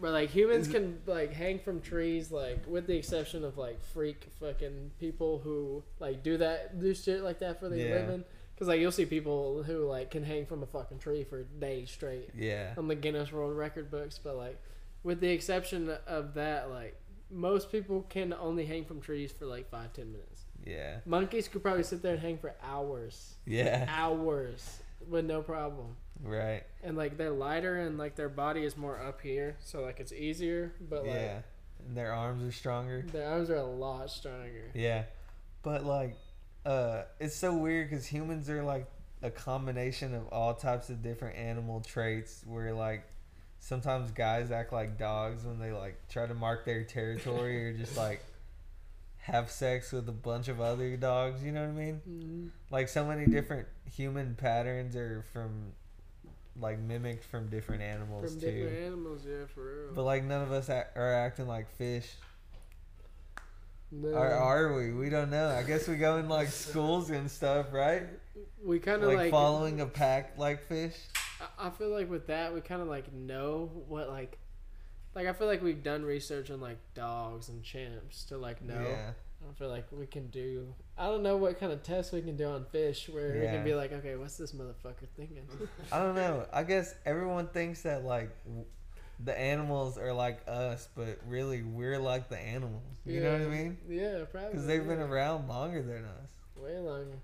But like humans mm-hmm. can like hang from trees, like with the exception of like freak fucking people who like do that, do shit like that for their Yeah. living. Cause like you'll see people who like can hang from a fucking tree for days straight Yeah. on the Guinness World Record books, but like with the exception of that, like most people can only hang from trees for like five ten minutes. Yeah. Monkeys could probably sit there and hang for hours, Yeah. hours with no problem. Right. And like they're lighter and like their body is more up here, so like it's easier. But like yeah. And their arms are stronger. their arms are a lot stronger. Yeah. But like uh it's so weird cuz humans are like a combination of all types of different animal traits where like sometimes guys act like dogs when they like try to mark their territory or just [laughs] like have sex with a bunch of other dogs, you know what I mean? Mm, Like so many different human patterns are from like mimicked from different animals from too. different animals, yeah, for real. But like none of us act, are acting like fish. No. Or are we? We don't know. I guess we go in like schools and stuff, right? we kind of Like, like, following a pack like fish. I- feel like with that we kind of like know what like, like I feel like we've done research on like dogs and chimps to like know. Yeah. I feel like we can do. I don't know what kind of tests we can do on fish where we can be like, okay, what's this motherfucker thinking? I don't know. I guess everyone thinks that like w- the animals are like us, but really we're like the animals. You know what I mean? Yeah, probably. Because they've been around longer than us. way longer.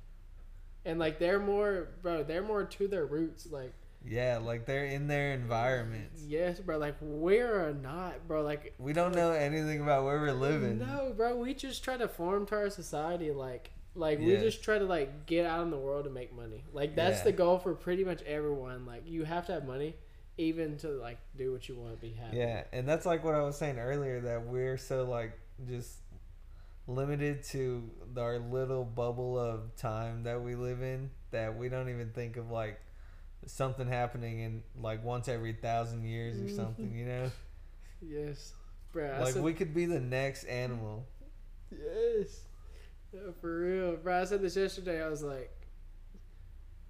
And like they're more, bro. They're more to their roots. Like Yeah, like they're in their environments. yes, bro. Like we're not, bro. Like We don't know anything about where we're living. No, bro. We just try to form to our society. Like, like we just try to like get out in the world and make money. Like that's Yeah. the goal for pretty much everyone. Like you have to have money, even to like do what you want to be happy. Yeah, and that's like what I was saying earlier that we're so like just limited to our little bubble of time that we live in that we don't even think of like something happening in like once every thousand years or mm-hmm. something, you know? Yes, bro. Like said, we could be the next animal. Yes. Yeah, for real. Bro, I said this yesterday. I was like,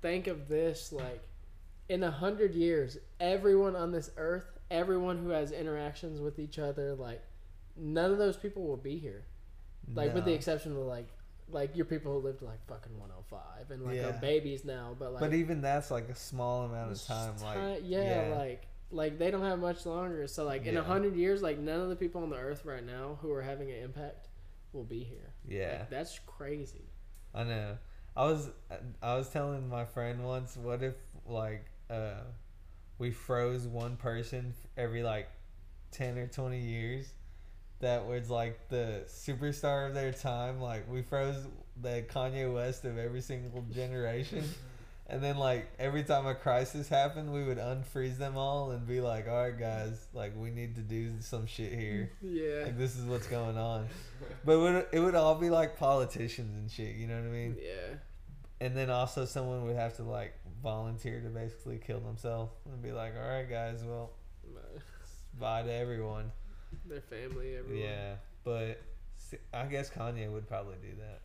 think of this like, in a hundred years, everyone on this earth, everyone who has interactions with each other, like, none of those people will be here. Like, with the exception of like, like your people who lived like fucking 105 and like Yeah. are babies now, but like, but even that's like a small amount of time. ti- Like yeah, like. Like they don't have much longer, so like in a Yeah. hundred years, like none of the people on the earth right now who are having an impact will be here. yeah. Like, that's crazy. I know. I was I was telling my friend once, what if like uh we froze one person every like ten or twenty years that was like the superstar of their time. Like we froze the Kanye West of every single generation. [laughs] And then like every time a crisis happened, we would unfreeze them all and be like, "All right, guys, like we need to do some shit here. Yeah. Like this is what's going on." [laughs] But it would, it would all be like politicians and shit. You know what I mean? Yeah. And then also someone would have to like volunteer to basically kill themselves and be like, "All right, guys, well, bye to everyone." Their family, everyone. Yeah, but I guess Kanye would probably do that.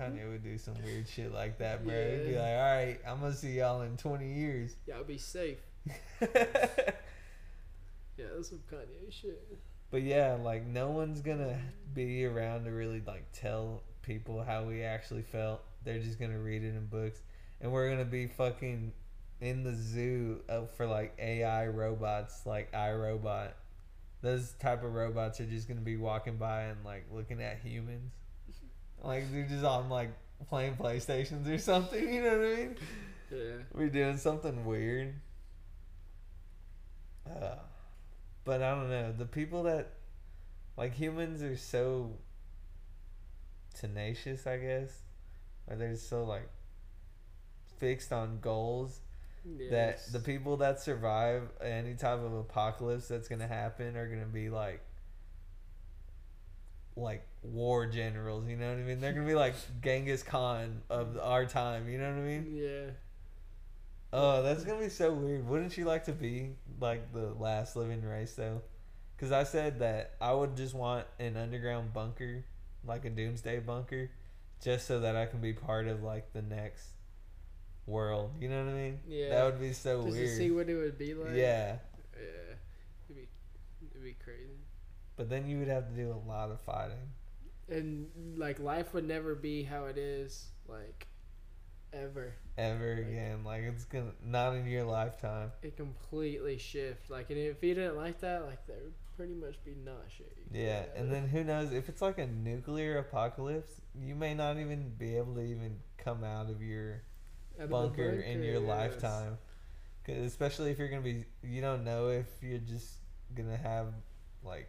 Kanye hmm? would do some weird shit like that, bro. He'd be like, "All right, I'm gonna see y'all in 20 years." Y'all be safe. [laughs] Yeah, that's some Kanye shit. But yeah, like no one's gonna be around to really like tell people how we actually felt. They're just gonna read it in books, and we're gonna be fucking in the zoo uh, for like AI robots, like iRobot. Those type of robots are just gonna be walking by and like looking at humans, [laughs] like they're just on like playing PlayStations or something. [laughs] You know what I mean? Yeah. We're doing something weird. Uh, but I don't know. The people that like humans are so tenacious, I guess. Or they're so like fixed on goals Yes. that the people that survive any type of apocalypse that's gonna happen are gonna be like like war generals, you know what I mean? They're gonna be like [laughs] Genghis Khan of our time, you know what I mean? Yeah. Oh, that's gonna be so weird. Wouldn't you like to be like the last living race though? Because I said that I would just want an underground bunker, like a doomsday bunker, just so that I can be part of like the next world. You know what I mean? Yeah. That would be so Just weird. to see what it would be like. yeah, Yeah. It'd be, it'd be crazy. but then you would have to do a lot of fighting. And like life would never be how it is. Like ever. ever again. Like it's gonna not in your lifetime. It completely shift. Like, and if you didn't like that, like there would pretty much be not shit. Yeah, and then who knows if it's like a nuclear apocalypse, you may not even be able to even come out of your The bunker in your yes. lifetime. 'Cause especially if you're gonna be, you don't know if you're just gonna have like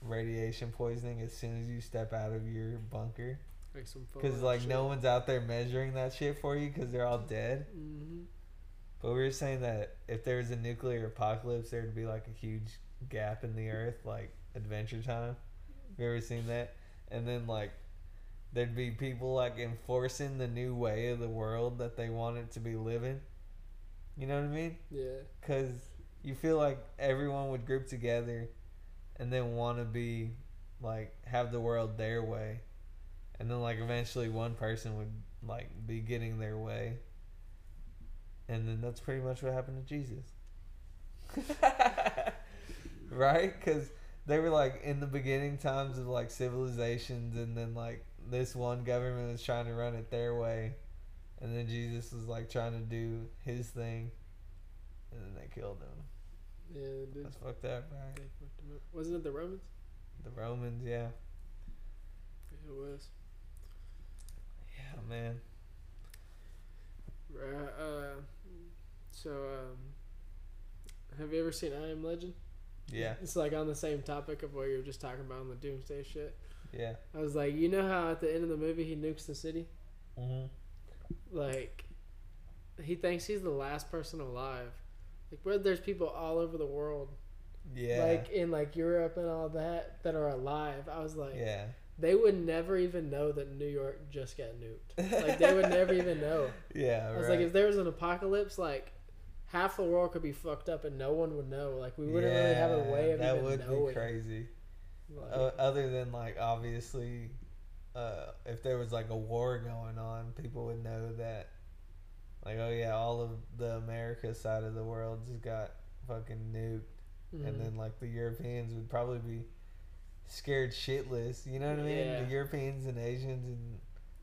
radiation poisoning as soon as you step out of your bunker. Like Because like no one's out there measuring that shit for you because they're all dead. hmm But we were saying that if there was a nuclear apocalypse, there'd be like a huge gap in the earth, like Adventure Time. Have you ever seen that? And then like there'd be people like enforcing the new way of the world that they want it to be living. You know what I mean? Yeah. Because you feel like everyone would group together and then want to be like have the world their way. And then like eventually one person would like be getting their way. And then that's pretty much what happened to Jesus. [laughs] right? Cuz they were like in the beginning times of like civilizations and then like this one government was trying to run it their way. And then Jesus was like trying to do his thing. And then they killed him. Yeah, dude. That's fucked up, right? They fucked him up. Wasn't it the Romans? The Romans, yeah. Yeah, it was. Yeah, man. Right. Uh, so, um, have you ever seen I Am Legend? Yeah, It's like on the same topic of what you were just talking about on the Doomsday shit. Yeah. I was like, you know how at the end of the movie he nukes the city? Mm-hmm. Like, he thinks he's the last person alive. Like, where there's people all over the world, Yeah. like in like Europe and all that, that are alive. I was like, yeah. they would never even know that New York just got nuked. [laughs] Like, they would never even know. Yeah, I was right. like, if there was an apocalypse, like half the world could be fucked up and no one would know. Like we wouldn't really have a way of even knowing. that would be crazy. Uh, other than like obviously, uh, if there was like a war going on, people would know that. Like, oh yeah, all of the America side of the world just got fucking nuked, mhm. and then like the Europeans would probably be scared shitless. You know what I mean? Yeah. The Europeans and Asians and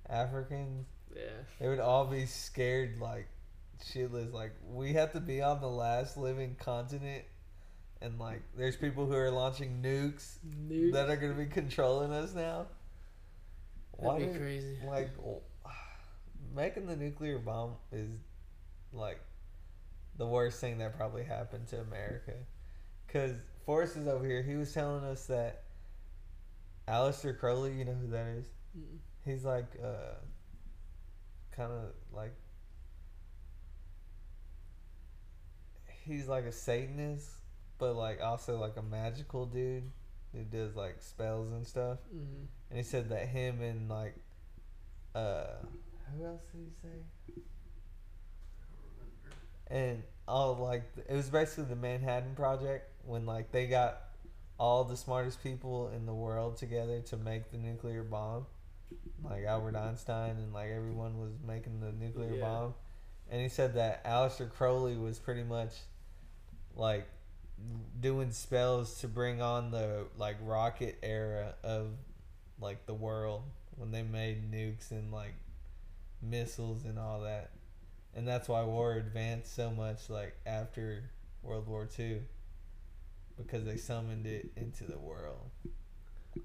Africans. yeah, They would all be scared like shitless. Like we have to be on the last living continent, and like there's people who are launching nukes Nuke. that are gonna be controlling us now. Why? That'd be crazy. Like making the nuclear bomb is like the worst thing that probably happened to America. Cause Forrest is over here. He was telling us that Aleister Crowley, you know who that is? He's like uh kind of like he's like a satanist but like also like a magical dude who does like spells and stuff Mhm. and he said that him and like uh who else did he say and all like it was basically the manhattan project when like they got all the smartest people in the world together to make the nuclear bomb like albert einstein and like everyone was making the nuclear Yeah. bomb and he said that Aleister Crowley was pretty much like doing spells to bring on the like rocket era of like the world when they made nukes and like missiles and all that and that's why war advanced so much like after world war ii because they summoned it into the world Damn.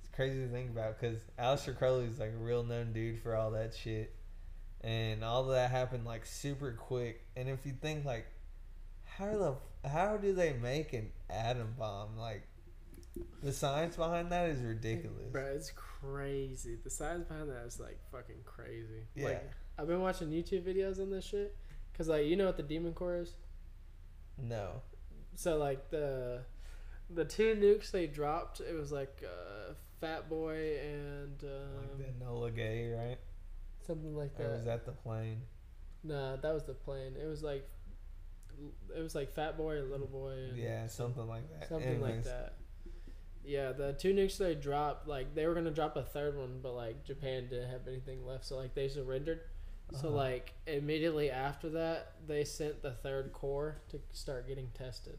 it's crazy to think about because Aleister Crowley is like a real known dude for all that shit, and all that happened like super quick. And if you think like, how the how do they make an atom bomb? Like, the science behind that is ridiculous. Bro, it's crazy. The science behind that is like fucking crazy. Yeah. Like, I've been watching YouTube videos on this shit. Cause like you know what the demon core is. No. So like the the two nukes they dropped, it was like uh, Fat Boy and Like um, the Enola Gay, right? something like Or that. was that the plane? Nah, that was the plane. It was like it was like Fat Boy and Little Boy. And Yeah, something like that. something like that. Yeah, the two nukes they dropped, like they were gonna drop a third one, but like Japan didn't have anything left, so like they surrendered. So Uh-huh. like immediately after that, they sent the third core to start getting tested.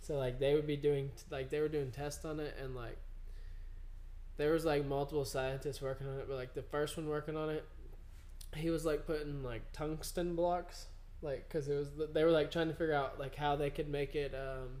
So like they would be doing like they were doing tests on it, and like there was like multiple scientists working on it, but like the first one working on it, he was like putting like tungsten blocks, like because it was they were like trying to figure out like how they could make it um,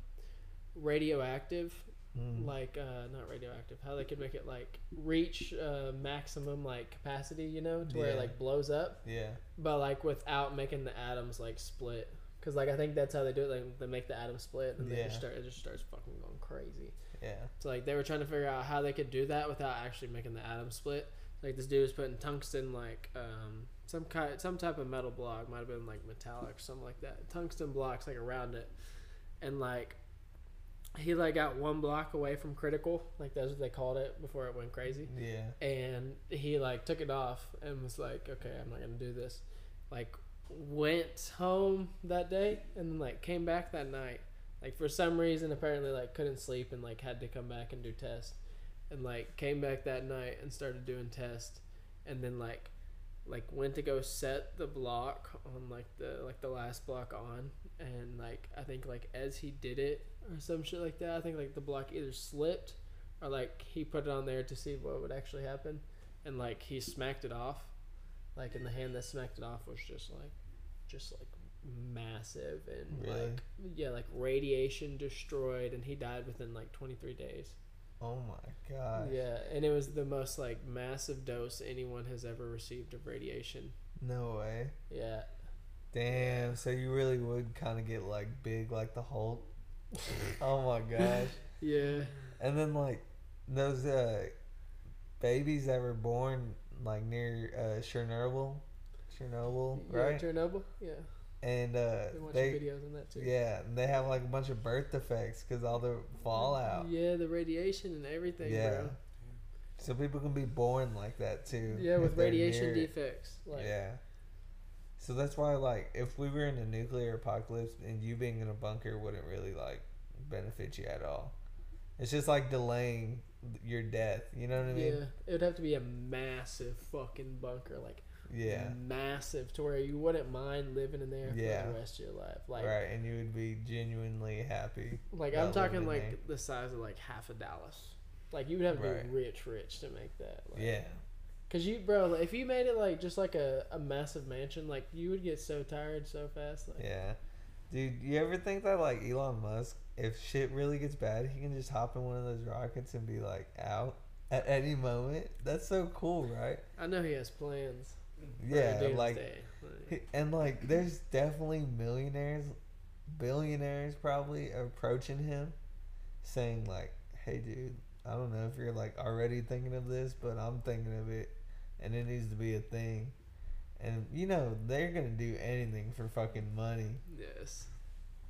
radioactive, Mm. like uh, not radioactive, how they could make it like reach uh, maximum like capacity, you know, to where it like blows up, Yeah. but like without making the atoms like split. Cause like I think that's how they do it. Like they make the atoms split, and they just start it just starts fucking going crazy. Yeah. So like they were trying to figure out how they could do that without actually making the atom split. Like this dude was putting tungsten like um some kind some type of metal block, might have been like metallic or something like that. Tungsten blocks like around it. And like he like got one block away from critical, like that's what they called it before it went crazy. Yeah. And he like took it off and was like, Okay, I'm not gonna do this. Like went home that day and then like came back that night like for some reason apparently like couldn't sleep and like had to come back and do tests and like came back that night and started doing tests and then like like went to go set the block on like the like the last block on and like i think like as he did it or some shit like that i think like the block either slipped or like he put it on there to see what would actually happen and like he smacked it off like in the hand that smacked it off was just like just like massive and Really? like yeah like radiation destroyed and he died within like 23 days Oh my god. yeah and it was the most like massive dose anyone has ever received of radiation No way. yeah Damn. So you really would kind of get like big like the Hulk. oh my [laughs] gosh. yeah And then like those uh babies that were born like near uh Chernobyl, Chernobyl, yeah right? chernobyl yeah and uh they videos on that too yeah, and they have like a bunch of birth defects because all the fallout. yeah the radiation and everything Yeah. bro So people can be born like that too. yeah with radiation defects like yeah. So that's why, like, if we were in a nuclear apocalypse and you being in a bunker wouldn't really like benefit you at all. It's just like delaying your death. You know what I mean? yeah it would have to be a massive fucking bunker like Yeah. massive to where you wouldn't mind living in there Yeah. for the rest of your life like right, and you would be genuinely happy. Like I'm talking like there. the size of like half of Dallas. Like you would have to Right. be rich, rich to make that. Like, Yeah. Cause you, bro, if you made it like just like a, a massive mansion, like you would get so tired so fast. Like, Yeah. Dude, you ever think that like Elon Musk, if shit really gets bad, he can just hop in one of those rockets and be like out at any moment? That's so cool, right? I know he has plans. Yeah, like Like, and like there's definitely millionaires, billionaires probably approaching him saying like, "Hey dude, I don't know if you're like already thinking of this, but I'm thinking of it and it needs to be a thing." And you know, they're to do anything for fucking money. yes.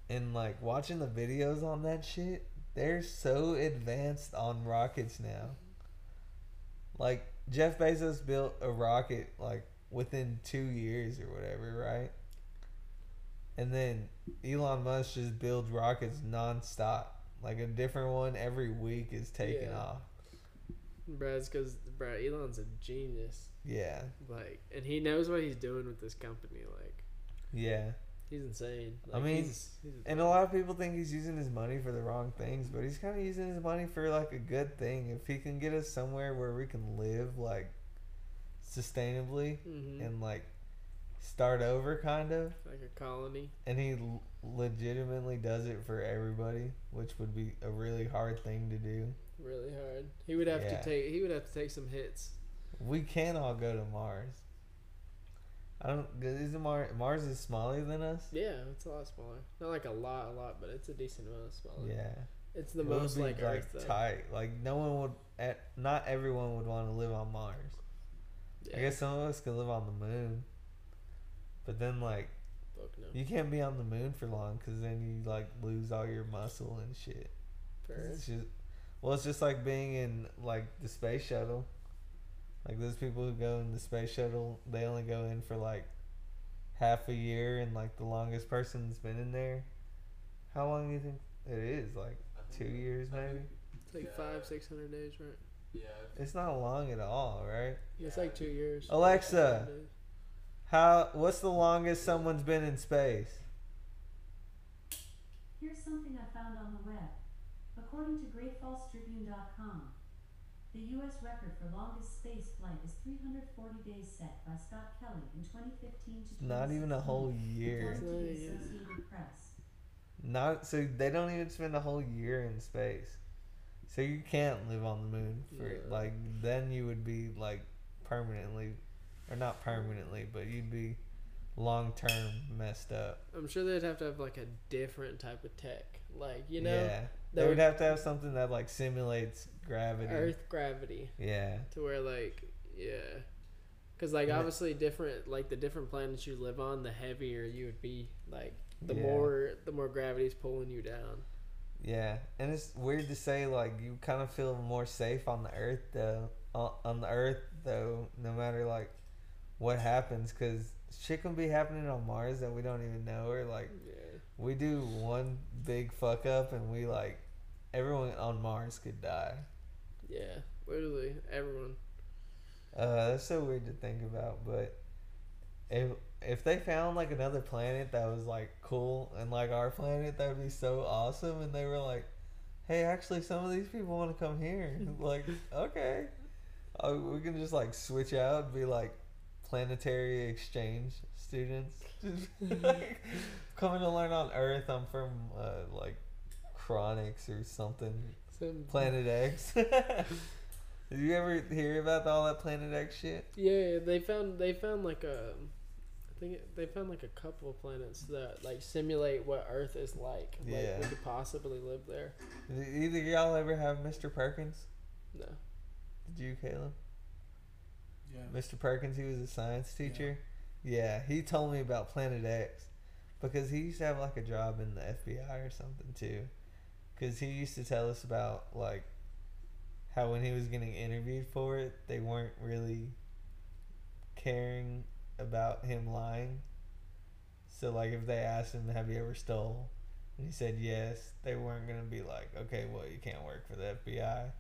and like watching the videos on that shit, they're so advanced on rockets now. Like Jeff Bezos built a rocket like within two years or whatever, right? And then Elon Musk just builds rockets nonstop. Like a different one every week is taking Yeah. off. Bro, it's because bro, Elon's a genius. Yeah, Like, and he knows what he's doing with this company. Like, yeah. he's insane. I Like, mean, he's, he's And a lot of people think he's using his money for the wrong things, but he's kind of using his money for like a good thing. If he can get us somewhere where we can live like sustainably hmm and like start over, kind of, like a colony. and he l- legitimately does it for everybody, which would be a really hard thing to do. Really hard. He would have Yeah. to take. He would have to take some hits. We can all go to Mars. I don't. Is Mars Mars is smaller than us? Yeah, it's a lot smaller. Not like a lot, a lot, but it's a decent amount smaller. Yeah. It's the It most like, Earth tight. Like no one would. At, not everyone would want to live on Mars. Yeah. I guess some of us could live on the moon, but then like Fuck no. you can't be on the moon for long because then you like lose all your muscle and shit. It's just, well, it's just like being in like the space shuttle. Like those people who go in the space shuttle, they only go in for like half a year, and like the longest person's been in there. How long do you think it is? Like two years, maybe. It's like five, six hundred days, right? Yeah, It's not long at all, right? It's like two years. Alexa. How? What's the longest someone's been in space? Here's something I found on the web. According to GreatFallsTribune.com, The U.S. record for longest space flight is 340 days set by Scott Kelly in 2015 to Not even a whole year. according to the It's not even- Associated Press. Not so they don't even spend a whole year in space. So you can't live on the moon for Yeah. like then you would be like permanently or not permanently, but you'd be long term messed up. I'm sure they'd have to have like a different type of tech, like you know, yeah. They would have to have something that like simulates gravity. Earth gravity Yeah. to where like yeah, because like Yeah. obviously different like the different planets you live on, the heavier you would be. Like the Yeah. more the more gravity's pulling you down. Yeah, and it's weird to say like you kind of feel more safe on the Earth though. On, the Earth though, no matter like what happens, because shit can be happening on Mars that we don't even know, or like Yeah. we do one big fuck up and we like everyone on Mars could die. Yeah, literally everyone. Uh, that's so weird to think about, but if if they found like another planet that was like cool and like our planet, that would be so awesome. And they were like, "Hey, actually, some of these people want to come here." [laughs] like, okay, uh, we can just like switch out and be like planetary exchange students, [laughs] just like, [laughs] coming to learn on Earth. I'm from uh, like Chronics or something. Some Planet X. Did you ever hear about all that Planet X shit? Yeah, they found they found like a, I think they found like a couple of planets that like simulate what Earth is like. Like Yeah. we could possibly live there. Did either of y'all ever have Mr. Perkins? No. Did you, Caleb? Yeah. Mr. Perkins, he was a science teacher. Yeah. Yeah, he told me about Planet X because he used to have like a job in the FBI or something too. Because he used to tell us about like how when he was getting interviewed for it, they weren't really caring about him lying. So like if they asked him, "Have you ever stole?" and he said yes, they weren't gonna be like, "Okay, well you can't work for the FBI."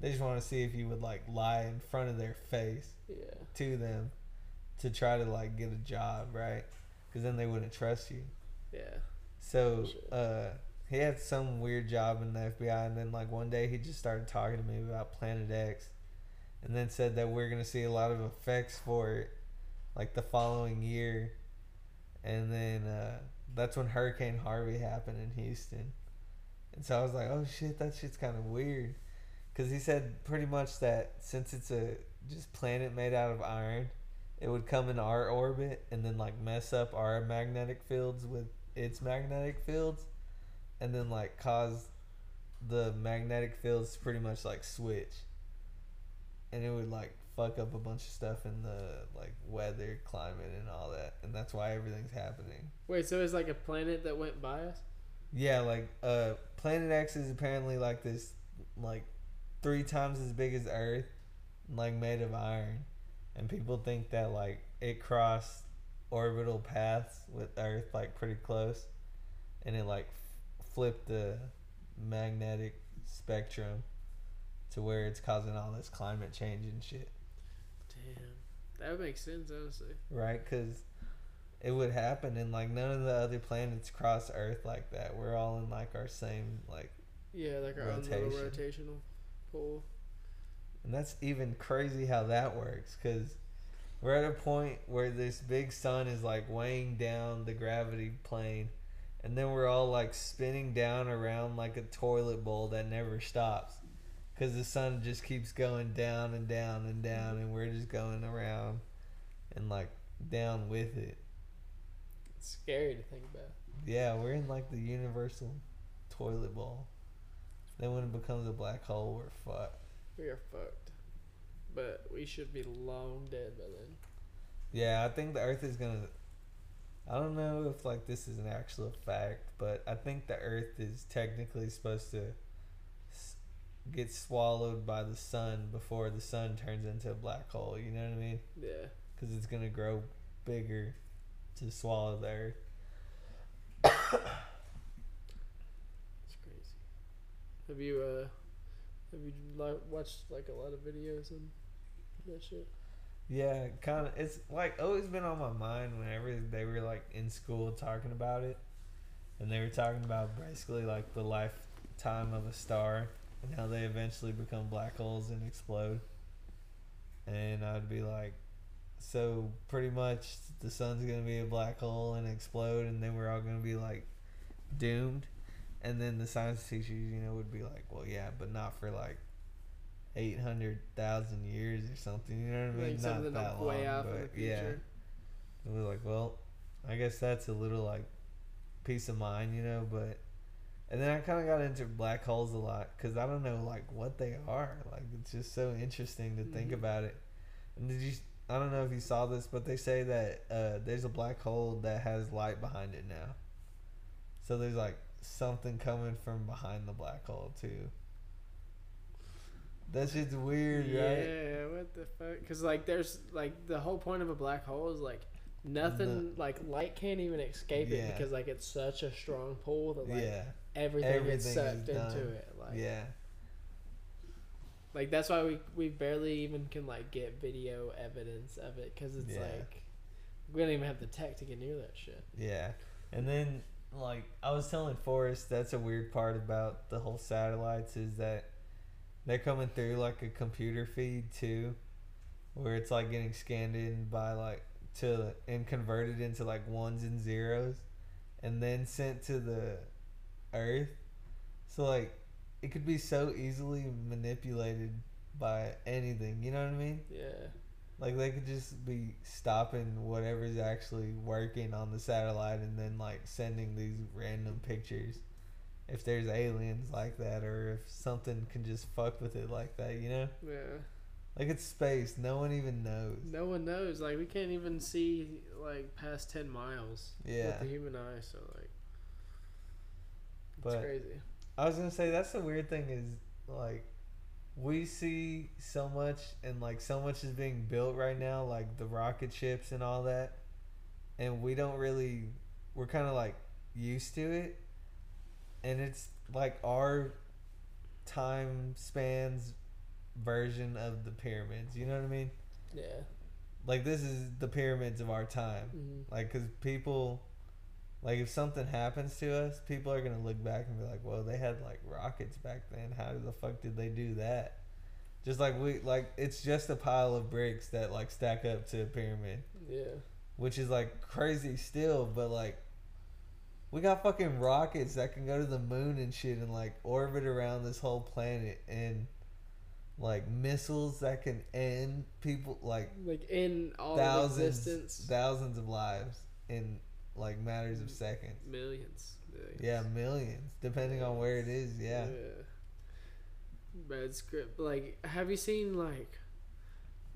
They just want to see if you would like lie in front of their face Yeah. to them to try to like get a job, right? Because then they wouldn't trust you. Yeah. So uh, he had some weird job in the FBI, and then like one day he just started talking to me about Planet X, and then said that we're gonna see a lot of effects for it, like the following year, and then uh, that's when Hurricane Harvey happened in Houston, and so I was like, oh shit, that shit's kind of weird, because he said pretty much that since it's a just planet made out of iron, it would come in our orbit and then like mess up our magnetic fields with its magnetic fields. And then like cause the magnetic fields pretty much like switch. And it would like fuck up a bunch of stuff in the like weather climate and all that and that's why everything's happening Wait, so it's like a planet that went by us? yeah like uh planet x is apparently like this like three times as big as earth like made of iron and people think that like it crossed orbital paths with earth like pretty close and it like f- flipped the magnetic spectrum to where it's causing all this climate change and shit. That would make sense, honestly. right because it would happen and like none of the other planets cross earth like that we're all in like our same like Yeah, like our own little rotational pull. And that's even crazy how that works because we're at a point where this big sun is like weighing down the gravity plane, and then we're all like spinning down around like a toilet bowl that never stops because the sun just keeps going down and down and down, and we're just going around and like down with it. It's scary to think about. Yeah, we're in like the universal toilet bowl. Then when it becomes a black hole, we're fucked. We are fucked. But we should be long dead by then. Yeah, I think the Earth is gonna. I don't know if like this is an actual fact, but I think the Earth is technically supposed to s- get swallowed by the sun before the sun turns into a black hole. You know what I mean? Yeah. Because it's gonna grow bigger to swallow the Earth. It's crazy. Have you uh have you like watched like a lot of videos and that shit? Yeah, kind of. It's like always been on my mind whenever they were like in school talking about it, and they were talking about basically like the lifetime of a star, and how they eventually become black holes and explode. And I'd be like, so pretty much the sun's gonna be a black hole and explode, and then we're all gonna be like doomed. And then the science teachers, you know, would be like, well, yeah, but not for like eight hundred thousand years or something. You know what I mean? like not that long, way out in the but yeah. And we're like, well, I guess that's a little like peace of mind, you know. But and then I kind of got into black holes a lot because I don't know like what they are. Like it's just so interesting to think Mhm. about it. And did you? I don't know if you saw this, but they say that uh, there's a black hole that has light behind it now. So there's like something coming from behind the black hole too. That shit's weird, yeah, right? Yeah, what the fuck? Because like, there's like the whole point of a black hole is like nothing, like light can't even escape it because like it's such a strong pull that like yeah, everything, Everything gets is sucked into it. Like, yeah. like that's why we we barely even can like get video evidence of it because it's Yeah. like we don't even have the tech to get near that shit. Yeah. And then like I was telling Forrest that's a weird part about the whole satellites is that they're coming through like a computer feed too where it's like getting scanned in by like to and converted into like ones and zeros and then sent to the earth. So like it could be so easily manipulated by anything, you know what I mean? Yeah, Like they could just be stopping whatever's actually working on the satellite and then like sending these random pictures. If there's aliens like that or if something can just fuck with it like that, you know? yeah. Like it's space, no one even knows. No one knows. Like we can't even see like past ten miles Yeah. with the human eye. So like, it's But crazy. I was gonna say that's the weird thing is like we see so much and like so much is being built right now, like the rocket ships and all that, and we don't really we're kind of like used to it, and it's like our time spans version of the pyramids. You know what I mean? Yeah. Like this is the pyramids of our time. hmm Like, cause people, like, if something happens to us, people are gonna look back and be like, "Well, they had like rockets back then. How the fuck did they do that?" Just like we, like, it's just a pile of bricks that like stack up to a pyramid, Yeah. which is like crazy still. But like, we got fucking rockets that can go to the moon and shit and like orbit around this whole planet and like missiles that can end people like Like in all thousands thousands of lives in like matters of seconds. millions. millions. Yeah, millions, depending on where it is. Yeah. Bad script. Like, have you seen like,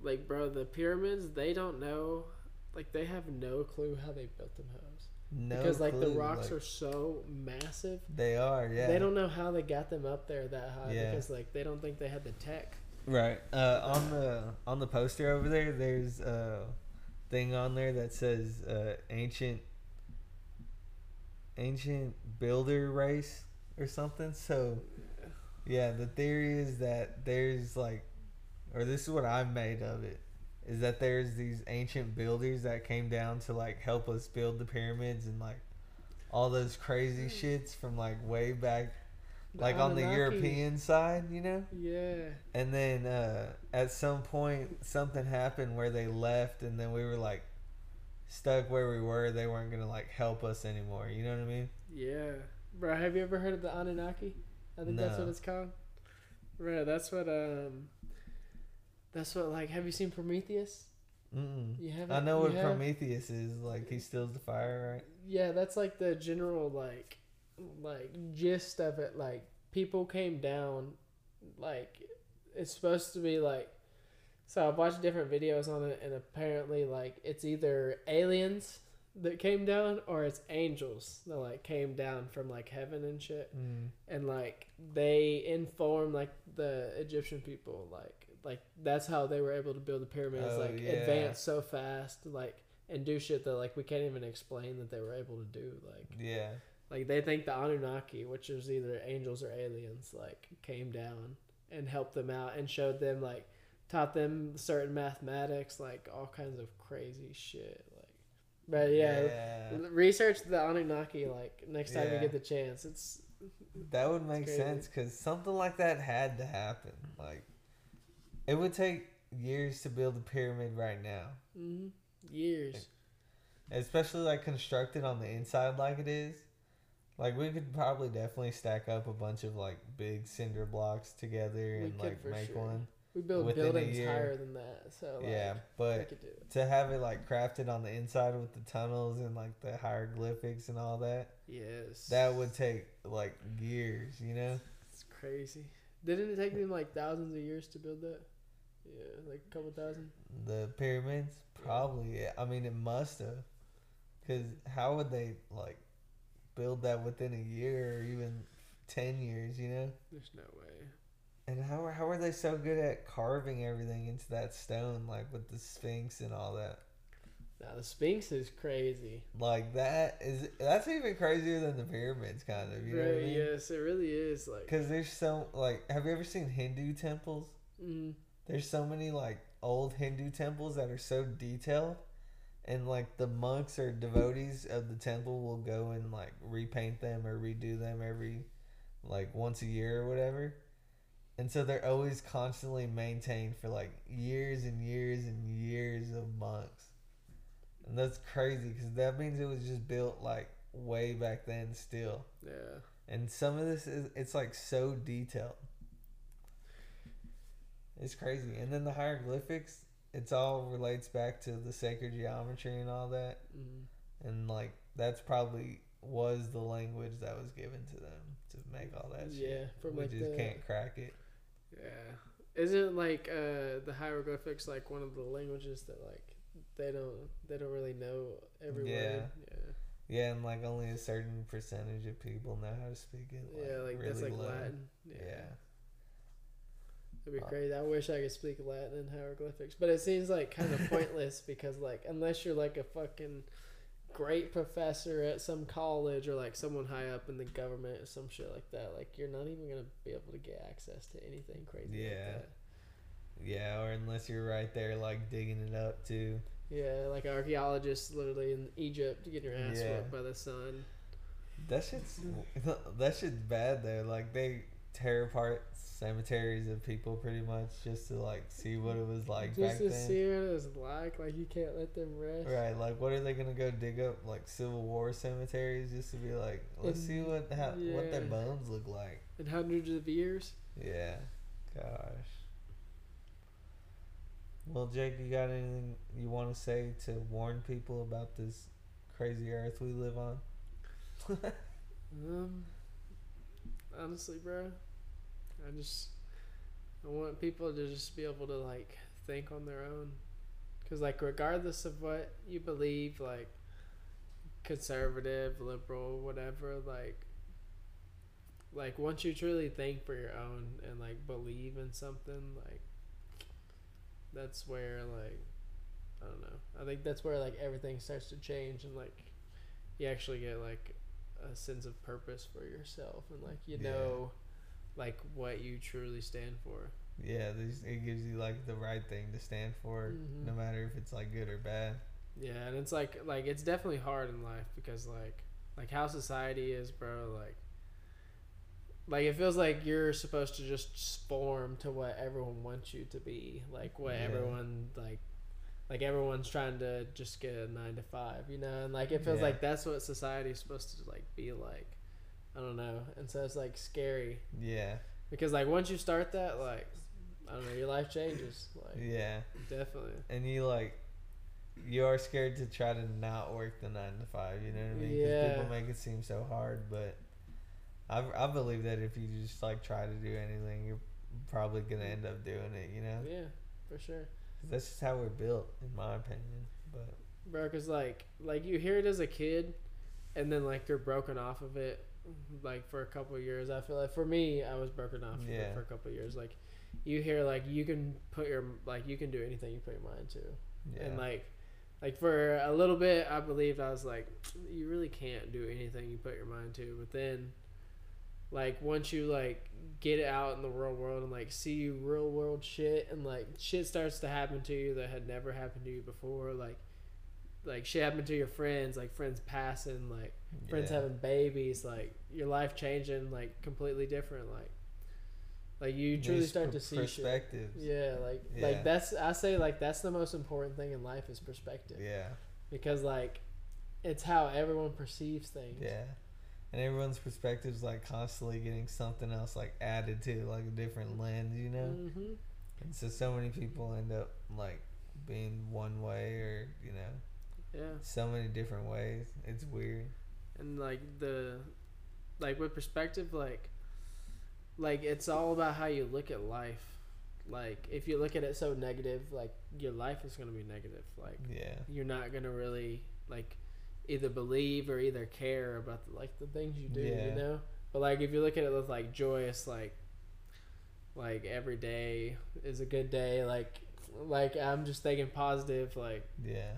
like, bro, the pyramids? They don't know. Like, they have no clue how they built them hoes. No because like the rocks like, are so massive. They are. Yeah. They don't know how they got them up there that high Yeah. because like they don't think they had the tech. Right. Uh, on the on the poster over there, there's a thing on there that says uh, ancient ancient builder race or something. So yeah, the theory is that there's like, or this is what I've made of it, is that there's these ancient builders that came down to like help us build the pyramids and like all those crazy shits from like way back, The like on the European side, you know. Yeah. And then uh, at some point, something happened where they left, and then we were like stuck where we were. They weren't gonna like help us anymore. You know what I mean? Yeah, bro. Have you ever heard of the Anunnaki? I think that's what it's called. Bro, that's what um. That's what like. Have you seen Prometheus? Mm-mm. You haven't. I know what have? Prometheus is. Like he steals the fire, right? Yeah, that's like the general like, like gist of it. Like people came down, like it's supposed to be like. So I've watched different videos on it, and apparently, like it's either aliens that came down or it's angels that like came down from like heaven and shit. Mm. and like they inform like the Egyptian people like like that's how they were able to build the pyramids Oh, like yeah. advance so fast like and do shit that like we can't even explain that they were able to do like Yeah. like they think the Anunnaki which is either angels or aliens like came down and helped them out and showed them like taught them certain mathematics like all kinds of crazy shit like but yeah, Yeah. Research the Anunnaki like next time you get the chance. It's that would make sense because something like that had to happen. Like, it would take years to build a pyramid right now, hmm Years. especially like constructed on the inside like it is. Like we could probably definitely stack up a bunch of like big cinder blocks together and like make sure. one. We build buildings higher than that, so like, yeah, but could do it. to have it like crafted on the inside with the tunnels and like the hieroglyphics and all that, Yes. that would take like years, you know? It's crazy. Didn't it take them like thousands of years to build that? Yeah, like a couple thousand. The pyramids, probably. Yeah. I mean, it must have, because how would they like build that within a year or even ten years? You know? There's no way. And how are how are they so good at carving everything into that stone, like with the Sphinx and all that? Now the Sphinx is crazy. Like that is that's even crazier than the pyramids, kind of. You know what I mean? Yes, it really is. Like, Because there's so like, have you ever seen Hindu temples? mm, There's so many like old Hindu temples that are so detailed, and like the monks or devotees of the temple will go and like repaint them or redo them every like once a year or whatever. And so they're always constantly maintained for like years and years and years of monks. And that's crazy because that means it was just built like way back then still. yeah. And some of this is it's like so detailed. It's crazy. And then the hieroglyphics, it's all relates back to the sacred geometry and all that. Mm. And like that's probably was the language that was given to them to make all that shit. Yeah, from we like just the can't crack it. Yeah. Isn't like uh the hieroglyphics like one of the languages that like they don't they don't really know every Yeah. word. Yeah. Yeah, and like only a certain percentage of people know how to speak it. Like, yeah, like that's like low. Latin. Yeah. Yeah. That'd be Uh, crazy. I wish I could speak Latin and hieroglyphics, but it seems like kind of [laughs] pointless because like unless you're like a fucking great professor at some college or like someone high up in the government or some shit like that, like you're not even gonna be able to get access to anything crazy Yeah. like that. Yeah, or unless you're right there like digging it up too. Yeah, like archaeologists literally in Egypt getting your ass Yeah. whooped by the sun. That shit's that shit's bad though. Like they tear apart cemeteries of people pretty much just to like see what it was like Just to then. see what it was like, like you can't let them rest. Right, like what are they gonna go dig up like Civil War cemeteries just to be like, let's see And- what how, what their bones look like. In hundreds of years. Yeah, gosh. Well, Jake, you got anything you want to say to warn people about this crazy Earth we live on? [laughs] Um, honestly, bro, I just I want people to just be able to like think on their own, cause like regardless of what you believe, like conservative, liberal, whatever, like like once you truly think for your own and like believe in something, like that's where like I don't know. I think that's where like everything starts to change and like you actually get like a sense of purpose for yourself and like you Yeah. know like what you truly stand for. Yeah, it gives you like the right thing to stand for, Mhm. no matter if it's like good or bad. Yeah, and it's like like it's definitely hard in life because like like how society is, bro, like like it feels like you're supposed to just form to what everyone wants you to be, like what Yeah. everyone like like everyone's trying to just get a 9 to 5, you know? And like it feels Yeah. like that's what society's supposed to like be like. I don't know. And so it's like scary Yeah, because like once you start that like I don't know, your life changes like yeah, definitely. and you like, you are scared to try to not work the nine to five. You know what I mean? 'Cause Yeah. people make it seem so hard, but I I believe that if you just like try to do anything, you're probably gonna end up doing it. You know, Yeah, for sure. that's just how we're built, in my opinion. But bro because like like you hear it as a kid and then like you're broken off of it like for a couple of years i feel like for me i was broken off Yeah. for a couple of years. Like you hear like you can put your like you can do anything you put your mind to. Yeah, and like like for a little bit i believed i was like you really can't do anything you put your mind to. But then like once you like get out in the real world and like see real world shit and like shit starts to happen to you that had never happened to you before like like shit happen to your friends, like friends passing, like friends Yeah. having babies, like your life changing, like completely different, like like you truly New start to see shit. Yeah, like Yeah. like that's I say like that's the most important thing in life is perspective Yeah. because like it's how everyone perceives things. Yeah. And everyone's perspective is like constantly getting something else like added to, like a different lens, you know? hmm And so so many people end up like being one way or, you know, Yeah. so many different ways. It's weird. and like the like with perspective like like it's all about how you look at life like if you look at it so negative like your life is going to be negative like Yeah. you're not going to really like either believe or either care about the, like the things you do Yeah. you know but like if you look at it with like joyous like like every day is a good day like like i'm just thinking positive like Yeah.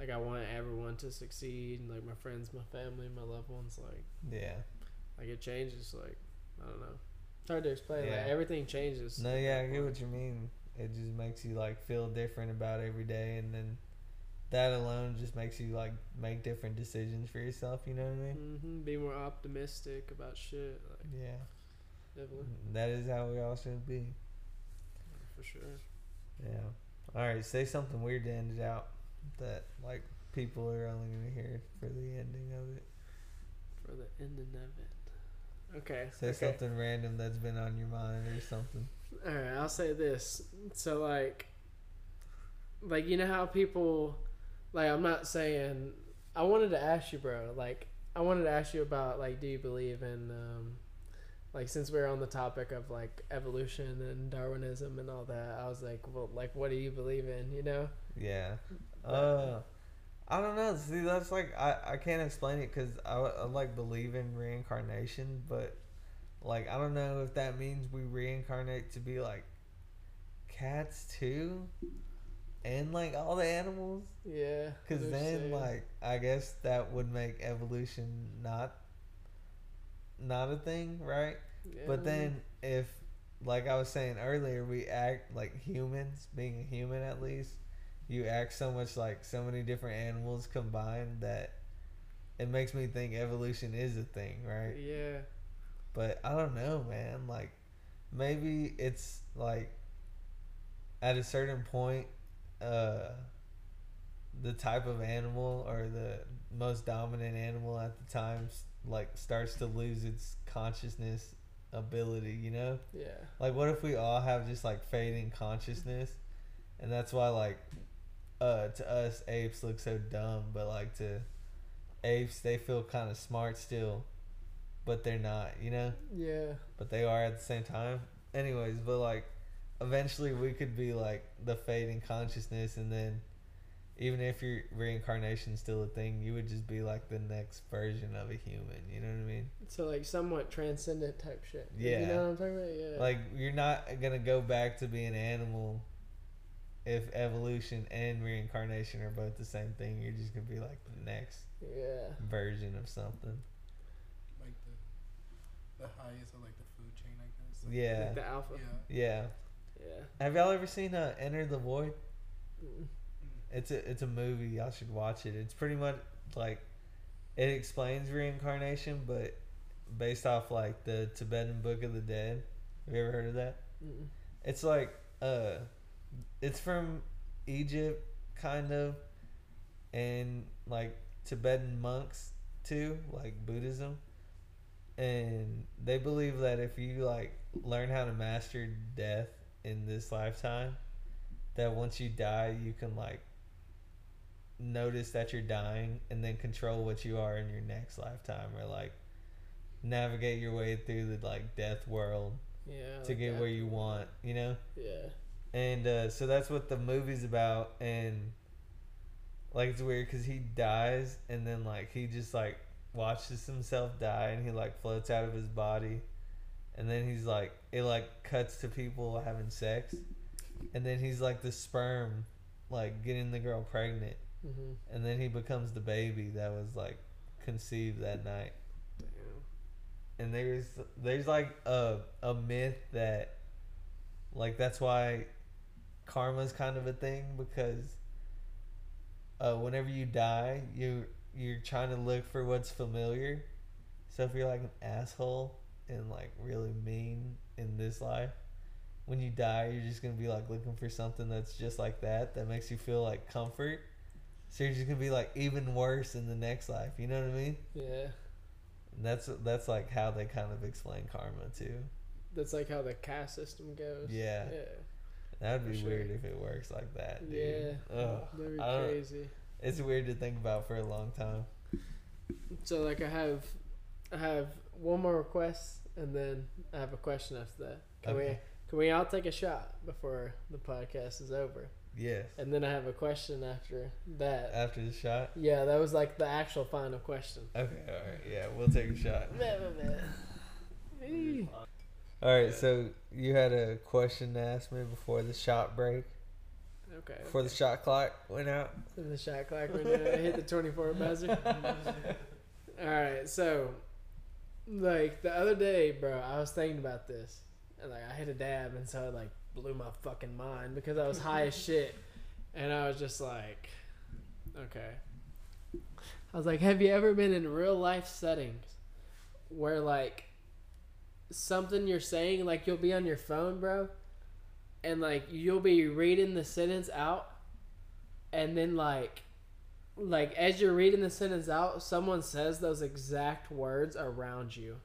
Like I want everyone to succeed, and like my friends, my family, my loved ones. Like Yeah. like it changes. Like I don't know. It's hard to explain. Yeah. Like everything changes. No, yeah, I get what you mean. It just makes you like feel different about every day, and then that alone just makes you like make different decisions for yourself. You know what I mean? Mm-hmm. Be more optimistic about shit. Like Yeah, definitely that is how we all should be. for sure. Yeah. All right, say something weird to end it out that like people are only gonna hear for the ending of it. For the ending of it. Okay. Say okay. something random that's been on your mind or something. All right, I'll say this. So like, like you know how people, like I'm not saying. I wanted to ask you, bro. Like I wanted to ask you about like, do you believe in, um, like since we're on the topic of like evolution and Darwinism and all that, I was like, well, like what do you believe in? You know? Yeah. Uh, I don't know. See, that's like I, I can't explain it because I, I like believe in reincarnation, but like I don't know if that means we reincarnate to be like cats too, and like all the animals. Yeah. Because then saying- like I guess that would make evolution not not a thing, right? Yeah. But then if like I was saying earlier, we act like humans, being a human at least, you act so much like so many different animals combined that it makes me think evolution is a thing, right? Yeah. But I don't know, man. Like maybe it's like at a certain point, uh the type of animal or the most dominant animal at the time like starts to lose its consciousness ability, you know? Yeah. Like what if we all have just like fading consciousness and that's why like uh to us apes look so dumb, but like to apes they feel kind of smart still, but they're not, you know? Yeah. But they are at the same time. Anyways, but like eventually we could be like the fading consciousness and then even if your reincarnation's still a thing, you would just be like the next version of a human, you know what I mean? So like somewhat transcendent type shit. Yeah. You know what I'm talking about? Yeah. Like you're not gonna go back to being an animal if evolution and reincarnation are both the same thing. You're just gonna be like the next yeah. version of something. Like the the highest of like the food chain, I guess. Yeah, Like the alpha. Yeah. yeah. Yeah. Have y'all ever seen uh, Enter the Void? It's a it's a movie. Y'all should watch it. It's pretty much like it explains reincarnation, but based off like the Tibetan Book of the Dead. Have you ever heard of that? Mm. It's like uh it's from Egypt kind of and like Tibetan monks too, like Buddhism. And they believe that if you like learn how to master death in this lifetime, that once you die you can like notice that you're dying and then control what you are in your next lifetime or like navigate your way through the like death world Yeah. to get where you want, you know? Yeah. And uh, so that's what the movie's about. And like it's weird because he dies and then like he just like watches himself die and he like floats out of his body. And then he's like, it like cuts to people having sex. And then he's like the sperm, like getting the girl pregnant. hmm And then he becomes the baby that was like conceived that night. Damn. and there's there's like a a myth that like that's why karma's kind of a thing because uh, whenever you die, you you're trying to look for what's familiar. So if you're like an asshole and like really mean in this life, when you die, you're just gonna be like looking for something that's just like that that makes you feel like comfort. So you're just gonna be like even worse in the next life. You know what I mean? Yeah. And that's that's like how they kind of explain karma too. That's like how the caste system goes. Yeah. Yeah. That would be sure. weird if it works like that, dude. Yeah. Ugh. That'd be I crazy. It's weird to think about for a long time. So like I have, I have one more request, and then I have a question after that. Can we can we all take a shot before the podcast is over? Yes. And then I have a question after that. After the shot. Yeah, that was like the actual final question. Okay. All right. Yeah, we'll take a shot. [sighs] All right. So you had a question to ask me before the shot break, Okay. before the shot clock went out. And the shot clock went in, I hit the 24 buzzer. [laughs] All right, so like the other day, bro, I was thinking about this, and like I hit a dab, and so it like blew my fucking mind because I was high as shit, and I was just like, okay. I was like, have you ever been in real life settings where like something you're saying, like you'll be on your phone, bro, and like you'll be reading the sentence out, and then like like as you're reading the sentence out, someone says those exact words around you.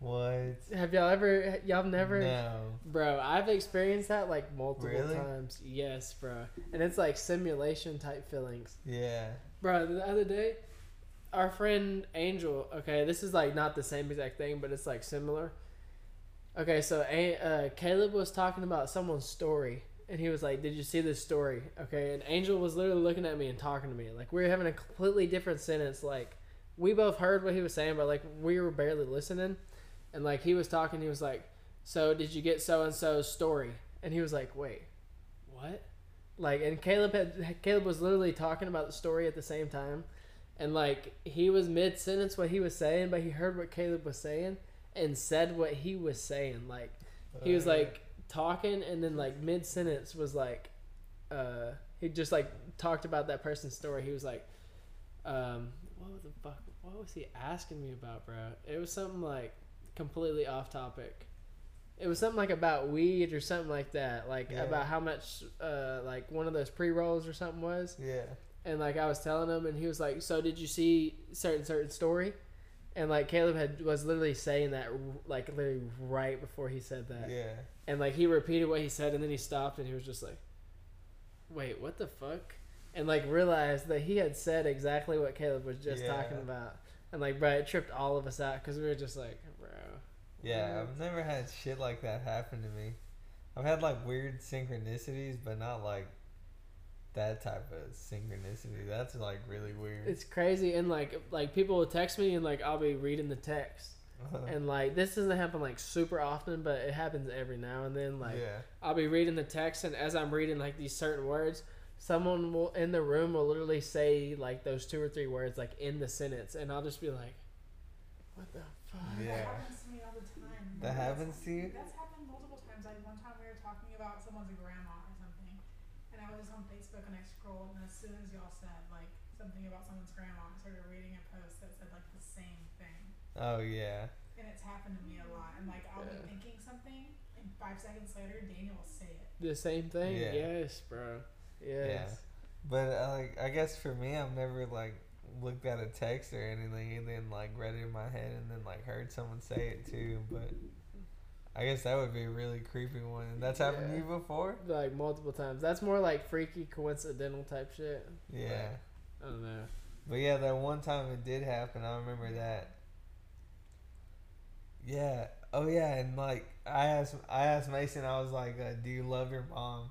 What? Have y'all ever? Y'all never? No. Bro, I've experienced that like multiple Really? times. Yes, bro, and it's like simulation type feelings. Yeah. Bro, the other day, our friend Angel. Okay, this is like not the same exact thing, but it's like similar. Okay, so uh, Caleb was talking about someone's story, and he was like, "Did you see this story?" Okay, and Angel was literally looking at me and talking to me like we were having a completely different sentence. Like we both heard what he was saying, but like we were barely listening. And like he was talking, he was like, "So did you get so and so's story?" And he was like, "Wait, what?" Like, and Caleb had Caleb was literally talking about the story at the same time, and like he was mid sentence what he was saying, but he heard what Caleb was saying and said what he was saying. Like he was Uh, like talking, and then like mid sentence was like, uh, he just like talked about that person's story. He was like, um, what the fuck? What was he asking me about, bro? It was something like completely off topic. It was something like about weed or something like that, like Yeah. about how much, uh, like one of those pre rolls or something was. Yeah. And like I was telling him, and he was like, "So did you see certain certain story?" And like Caleb had was literally saying that like literally right before he said that, Yeah. and like he repeated what he said, and then he stopped, and he was just like, "Wait, what the fuck?" And like realized that he had said exactly what Caleb was just Yeah. talking about, and like bro, it tripped all of us out because we were just like, "Bro, Yeah. I've never had shit like that happen to me. I've had like weird synchronicities, but not like that type of synchronicity. That's like really weird. it's crazy." And like like people will text me, and like I'll be reading the text, uh-huh. and like this doesn't happen like super often, but it happens every now and then. Like yeah. I'll be reading the text, and as I'm reading like these certain words, someone will in the room will literally say like those two or three words like in the sentence, and I'll just be like, "What the fuck?" Yeah. That happens to me all the time. That That's- happens to you? That's happened multiple times. Like one time we were talking about someone's grandma or something, and I was just on Facebook and I scrolled, and as soon as y'all said like something about someone's grandma, I started reading a post that said like the same thing, Oh yeah. and it's happened to me a lot. And like I'll Yeah. be thinking something, and five seconds later, Daniel will say it. The same thing. Yeah. Yes, bro. Yes. But uh, like, I guess for me, I've never like looked at a text or anything and then like read it in my head and then like heard someone say it too. But I guess that would be a really creepy one. And that's happened to you before? Like multiple times. That's more like freaky, coincidental type shit. Yeah. I don't know. But yeah, that one time it did happen. I remember that. Yeah. Oh yeah, and like I asked, I asked Mason. I was like, uh, "Do you love your mom?"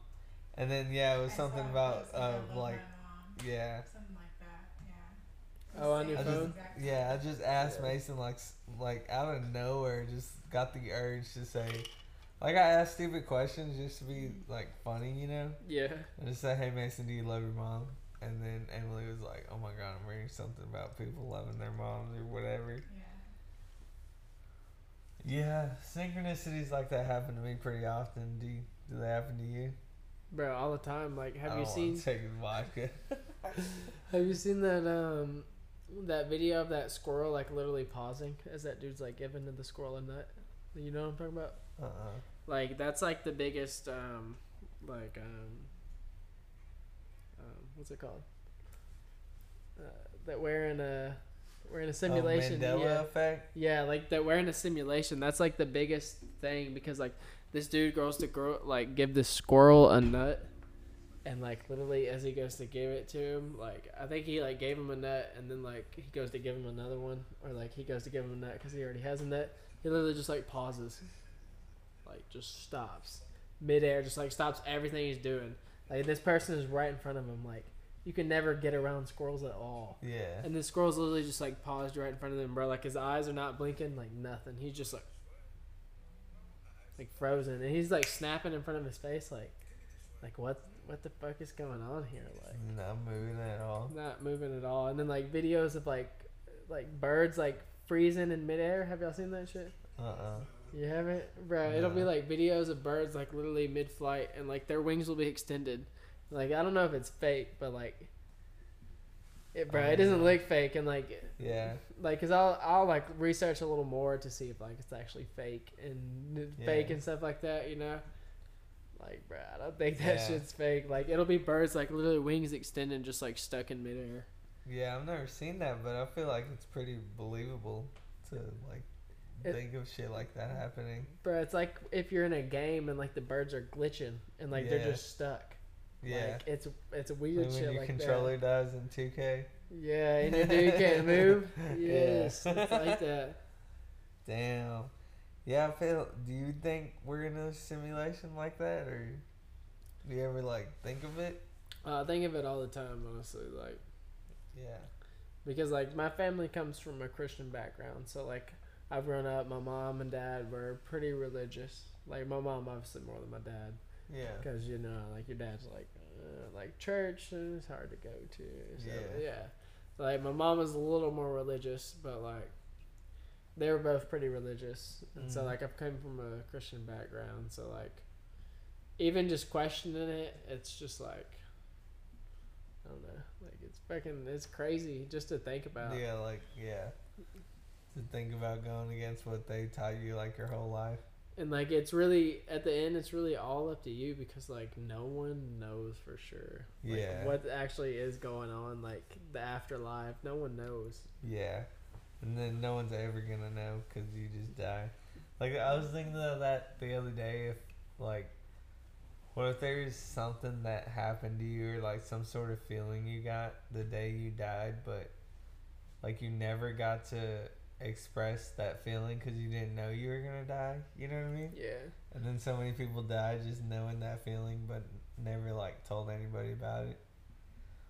And then yeah, it was I something about like, uh, I love my like mom, yeah, something like that. Yeah. Oh, on your I Same just- phone? yeah. I just asked Yeah. Mason like s- like out of nowhere, just got the urge to say, like I asked stupid questions just to be like funny, you know. Yeah. I just said, "Hey Mason, do you love your mom?" And then Emily was like, "Oh my god, I'm reading something about people loving their moms or whatever." Yeah. Yeah, synchronicities like that happen to me pretty often. Do you, do they happen to you? Bro, all the time. Like, have I you don't seen? wanna take vodka? [laughs] Have you seen that um that video of that squirrel like literally pausing as that dude's like giving to the squirrel a nut? You know what I'm talking about? Uh-uh. Like that's like the biggest um like um, um what's it called? Uh, that we're in a we're in a simulation. Oh, Mandela yeah. effect. Yeah, like that we're in a simulation. That's like the biggest thing because like this dude goes to grow like give this squirrel a nut, and like literally as he goes to give it to him, like I think he like gave him a nut, and then like he goes to give him another one, or like he goes to give him a nut because he already has a nut. He literally just like pauses, like just stops midair, just like stops everything he's doing. Like this person is right in front of him. Like you can never get around squirrels at all. Yeah. And the squirrel's literally just like paused right in front of them, bro. Like his eyes are not blinking, like nothing. He's just like, like frozen, and he's like snapping in front of his face, like, like what, what the fuck is going on here? Like, Not moving at all. not moving at all. And then like videos of like, like birds like freezing in midair. Have y'all seen that shit? Uh-uh. You haven't, bro. It'll be like videos of birds like literally mid-flight, and like their wings will be extended. Like I don't know if it's fake, but like, it, bro, Oh, it doesn't yeah. look fake, and like Yeah. like because I'll I'll like research a little more to see if like it's actually fake and n- fake and stuff like that, you know. Like, bro, I don't think that Yeah. shit's fake. Like, it'll be birds like literally wings extended, just like stuck in midair. Yeah, I've never seen that, but I feel like it's pretty believable to like It- think of shit like that happening. Bro, it's like if you're in a game and like the birds are glitching and like Yeah. they're just stuck. Yeah. Like it's it's a Like weird when shit your like controller dies in 2K. Yeah, and your dude can't [laughs] move. Yeah. Yes, it's like that. [laughs] Damn. Yeah, I feel. Do you think we're in a simulation like that, or do you ever like think of it? Uh, I think of it all the time, honestly. Like Yeah. because like my family comes from a Christian background, so like I've grown up. My mom and dad were pretty religious. Like my mom, obviously more than my dad, Yeah. because you know, like your dad's like uh, like church is hard to go to. So, Yeah. yeah. So like my mom was a little more religious, but like they were both pretty religious, and so Mhm. like I've come from a Christian background, so like even just questioning it, it's just like I don't know, fucking it's crazy just to think about. Yeah, like yeah. To think about going against what they taught you like your whole life. And like it's really at the end, it's really all up to you because like no one knows for sure. Like, Yeah. What actually is going on, like the afterlife, no one knows. Yeah. And then no one's ever gonna know because you just die. Like I was thinking of that the other day. If like, what if there's something that happened to you or like some sort of feeling you got the day you died, but like you never got to express that feeling because you didn't know you were gonna die. You know what I mean? Yeah. And then so many people die just knowing that feeling, but never like told anybody about it.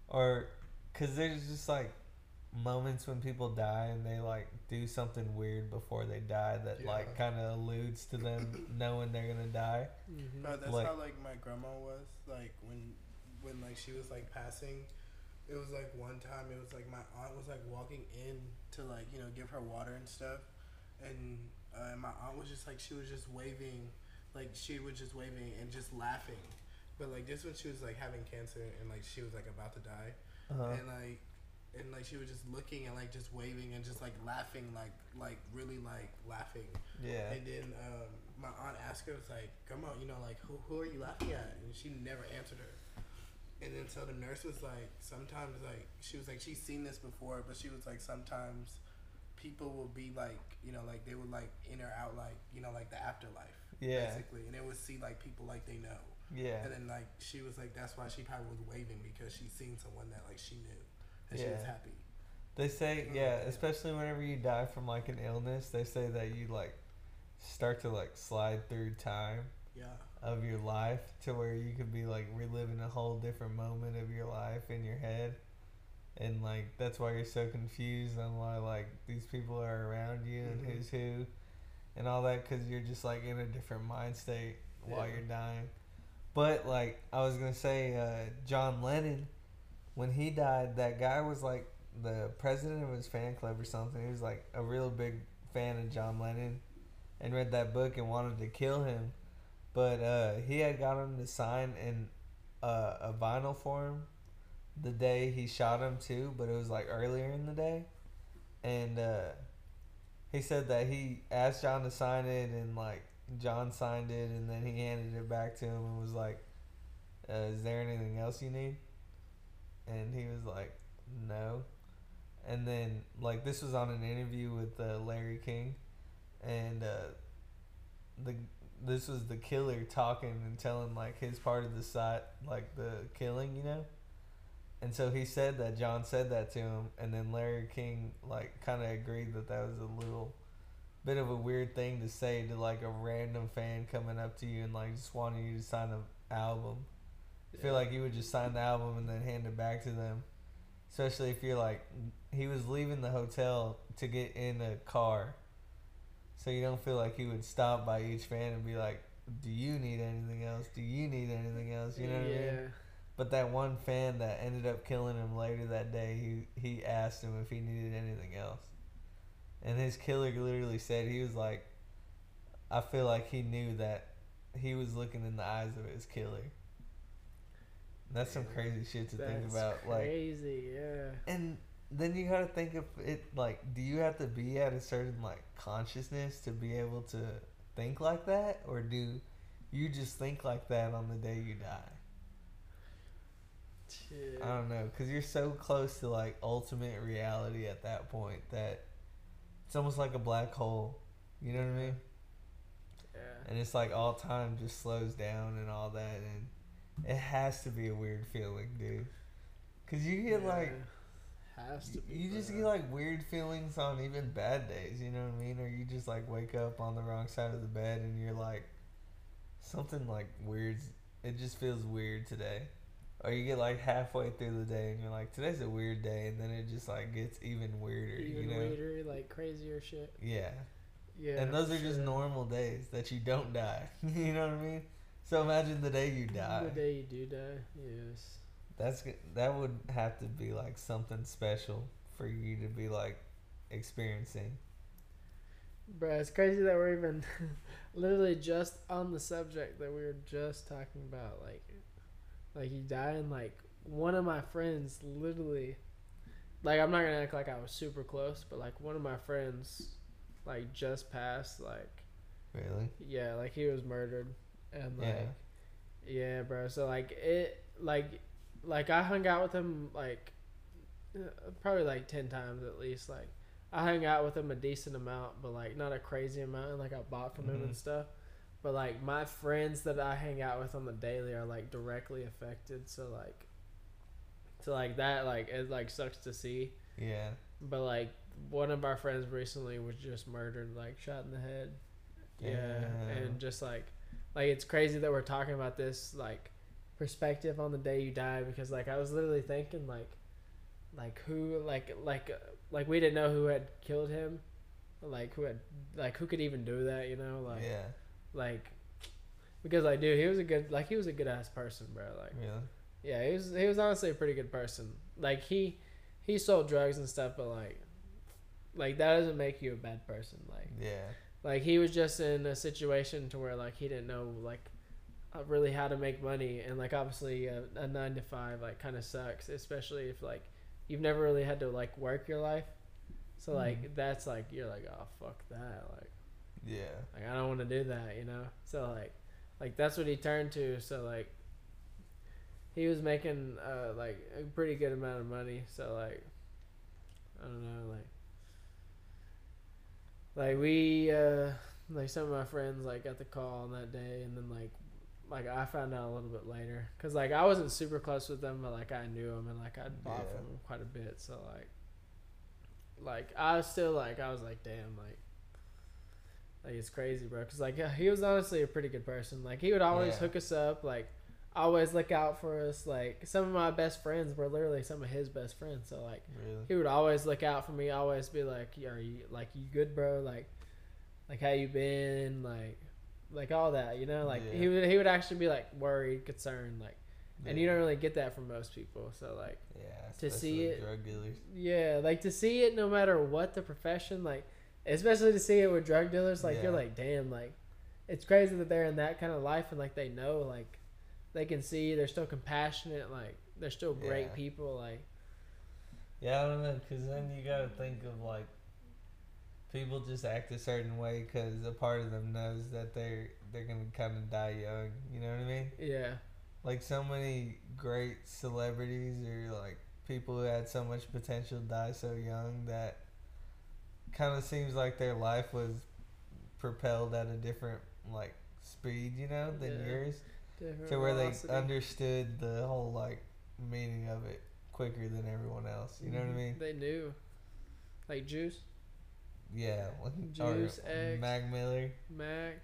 Or, cause there's just like moments when people die and they like do something weird before they die that like kind of alludes to them [coughs] knowing they're gonna die. Mm-hmm. Bro, that's Like- how like my grandma was. Like when when like she was like passing, it was like one time it was like my aunt was like walking in to like you know give her water and stuff, and uh, my aunt was just like she was just waving, like she was just waving and just laughing, but like just when she was like having cancer and like she was like about to die, Uh-huh. and like and like she was just looking and like just waving and just like laughing like like really like laughing Yeah. and then um, my aunt asked her, was like, come on, you know, like, who, who are you laughing at? And she never answered her. And then so the nurse was like, sometimes, like, she was like, she's seen this before, but she was like, sometimes people will be like, you know, like, they would like in or out, like, you know, like the afterlife, Yeah. basically. And they would see like people like they know. Yeah. And then like, she was like, that's why she probably was waving because she's seen someone that like she knew. And she was Yeah. happy. They say, Oh, yeah, yeah. especially whenever you die from like an illness, they say that you like start to like slide through time. Yeah. of your life to where you could be like reliving a whole different moment of your life in your head and like that's why you're so confused on why like these people are around you and Mhm. who's who and all that because you're just like in a different mind state while you're dying but like i was gonna say uh, john lennon when he died that guy was like the president of his fan club or something. He was like a real big fan of john lennon and read that book and wanted to kill him. But uh, he had got him to sign in uh, a vinyl form the day he shot him too, but it was like earlier in the day, and uh, he said that he asked John to sign it, and like John signed it, and then he handed it back to him and was like, uh, "Is there anything else you need?" And he was like, "No." And then like this was on an interview with uh, Larry King, and uh, the this was the killer talking and telling like his part of the side, like the killing, you know. And so he said that John said that to him, and then Larry King like kind of agreed that that was a little bit of a weird thing to say to like a random fan coming up to you and like just wanting you to sign an album. I feel like you would just sign the album and then hand it back to them, especially if you're like he was leaving the hotel to get in a car, so you don't feel like he would stop by each fan and be like, "Do you need anything else? Do you need anything else?" You know what I mean? yeah. But that one fan that ended up killing him later that day, he he asked him if he needed anything else, and his killer literally said he was like, I feel like he knew that he was looking in the eyes of his killer. That's some crazy shit to think That's about, like, crazy. yeah. and then you gotta think of it like, do you have to be at a certain like consciousness to be able to think like that, or do you just think like that on the day you die? Shit. I don't know, cause you're so close to like ultimate reality at that point that it's almost like a black hole. You know what I mean? Yeah. And it's like all time just slows down and all that, and it has to be a weird feeling, dude. Cause you get like has to be. you just get like weird feelings on even bad days. You know what I mean? Or you just like wake up on the wrong side of the bed and you're like something like weird. It just feels weird today. Or you get like halfway through the day and you're like, today's a weird day, and then it just like gets even weirder. even you know? weirder, like crazier shit. Yeah. Yeah. and those are just normal days that you don't die. [laughs] you know what I mean? So imagine the day you die. The day you do die, yes. That's that would have to be like something special for you to be like experiencing. Bruh, it's crazy that we're even [laughs] literally just on the subject that we were just talking about. Like, like you die, and like one of my friends literally, like I'm not gonna act like I was super close, but like one of my friends, like just passed. Like, Really? yeah, like he was murdered, and Yeah. like, yeah, bro. So like it, like, like I hung out with him like uh, probably like ten times at least. Like I hung out with him a decent amount, but like not a crazy amount. And like I bought from him Mhm. and stuff. But like my friends that I hang out with on the daily are like directly affected. So like, so like that like it like sucks to see. Yeah. But like one of our friends recently was just murdered, like shot in the head. Yeah, Damn. and just like, like it's crazy that we're talking about this like perspective on the day you die because like I was literally thinking like, like who like like like we didn't know who had killed him, like who had like who could even do that, you know, like yeah. like because like dude he was a good like he was a good ass person, bro. Like Really? yeah, he was he was honestly a pretty good person. Like he he sold drugs and stuff, but like like that doesn't make you a bad person. Like Yeah. Like he was just in a situation to where like he didn't know like uh, really how to make money and like obviously a, a nine to five like kind of sucks, especially if like you've never really had to like work your life. So like Mhm. that's like you're like oh fuck that like Yeah. like I don't want to do that, you know. So like, like that's what he turned to. So like, he was making uh like a pretty good amount of money. So like, I don't know, like, like we uh like some of my friends like got the call on that day, and then like. Like I found out a little bit later, cause like I wasn't super close with them, but like I knew them and like I'd bought Yeah. from them quite a bit. So like, like I was still like I was like damn like like it's crazy, bro. Cause like he was honestly a pretty good person. Like he would always Yeah. hook us up. Like always look out for us. Like some of my best friends were literally some of his best friends. So like Really? he would always look out for me. Always be like, "Are you like you good, bro? Like, like how you been? Like, like all that. You know, like he would he would actually be like worried, concerned, like, and you don't really get that from most people. So like Yeah. to see it- Drug dealers. yeah, like to see it no matter what the profession, like especially to see it with drug dealers, like you're like, damn, like it's crazy that they're in that kind of life and like they know, like they can see they're still compassionate, like they're still great Yeah. people. Like Yeah, I don't know, because then you gotta think of like people just act a certain way because a part of them knows that they're they're gonna kind of die young. You know what I mean? yeah, Like so many great celebrities or like people who had so much potential die so young that kind of seems like their life was propelled at a different like speed, you know, than Yeah. yours. To where velocity. they understood the whole like meaning of it quicker than everyone else. You know what I Mhm. mean? They knew, like Juice, Yeah, Juice, or X. Mac Miller. Mac,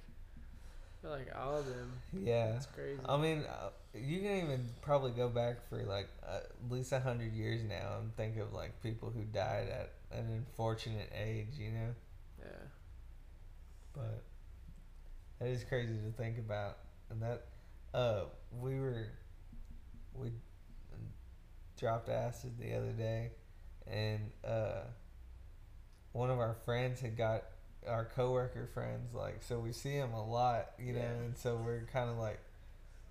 like all of them. Yeah, That's crazy. I mean, uh, you can even probably go back for like uh, at least a hundred years now and think of like people who died at an unfortunate age. You know, yeah, but that is crazy to think about. And that, uh, we were, we dropped acid the other day, and uh, one of our friends had got our coworker friends like so we see him a lot, you know, Yeah. and so we're kind of like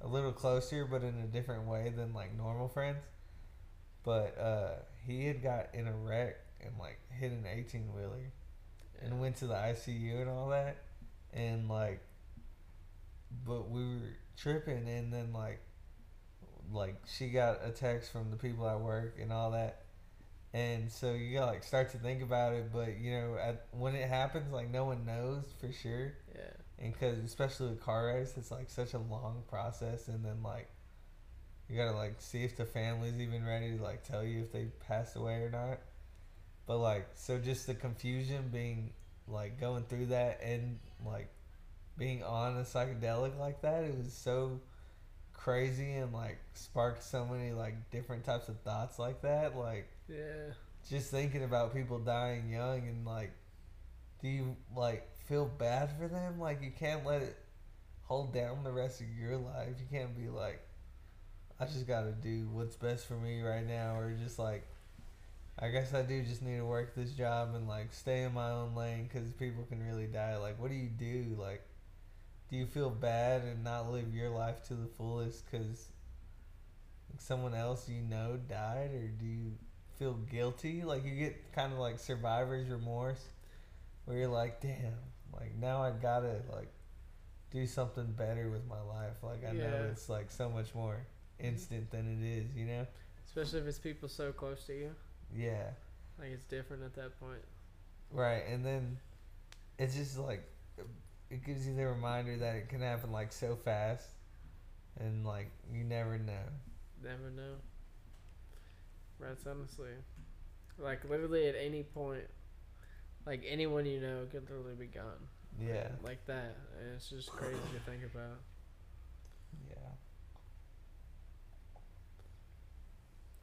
a little closer, but in a different way than like normal friends. But uh, he had got in a wreck and like hit an eighteen wheeler and went to the ICU and all that, and like, but we were tripping, and then like, like she got a text from the people at work and all that, and so you gotta like start to think about it, but you know, at when it happens, like no one knows for sure, yeah, and because especially with car race, it's like such a long process, and then like. You gotta like see if the family's even ready to like tell you if they passed away or not. But like, so just the confusion being like going through that and like being on a psychedelic like that, it was so crazy and like sparked so many like different types of thoughts like that. Like yeah. just thinking about people dying young and like, do you like feel bad for them? Like you can't let it hold down the rest of your life. You can't be like, I just gotta do what's best for me right now, or just like, I guess I do just need to work this job and like stay in my own lane because people can really die. Like, what do you do? Like, do you feel bad and not live your life to the fullest because someone else you know died, or do you feel guilty? Like, you get kind of like survivor's remorse, where you're like, damn, like now I gotta like do something better with my life. Like, I know it's like so much more mm-hmm. instant than it is, you know? Especially if it's people so close to you. Yeah. Like it's different at that point. Right, and then it's just like it gives you the reminder that it can happen like so fast, and like you never know. Never know. That's honestly, like literally at any point, like anyone you know could literally be gone. Yeah, Like that, and it's just crazy to think about. yeah,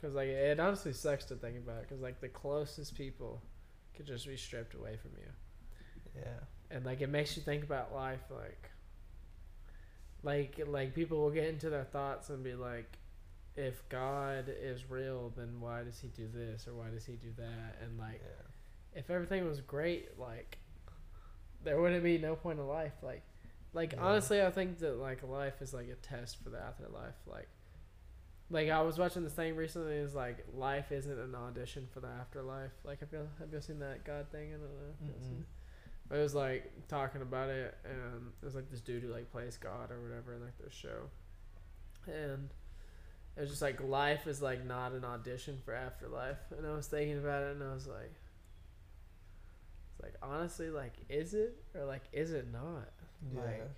Cause like it honestly sucks to think about. Cause like the closest people could just be stripped away from you. yeah, and like it makes you think about life like like like people will get into their thoughts and be like if god is real then why does he do this or why does he do that? And like yeah, if everything was great like there wouldn't be no point in life like like Yeah. honestly i think that like life is like a test for the afterlife like like i was watching this thing recently it's like life isn't an audition for the afterlife like have you have you seen that god thing? I don't know But it was like talking about it, and it was like this dude who like plays God or whatever in like this show, and it was just like life is like not an audition for afterlife. And I was thinking about it, and I was like, it's like honestly, like is it or like is it not? yeah, Like,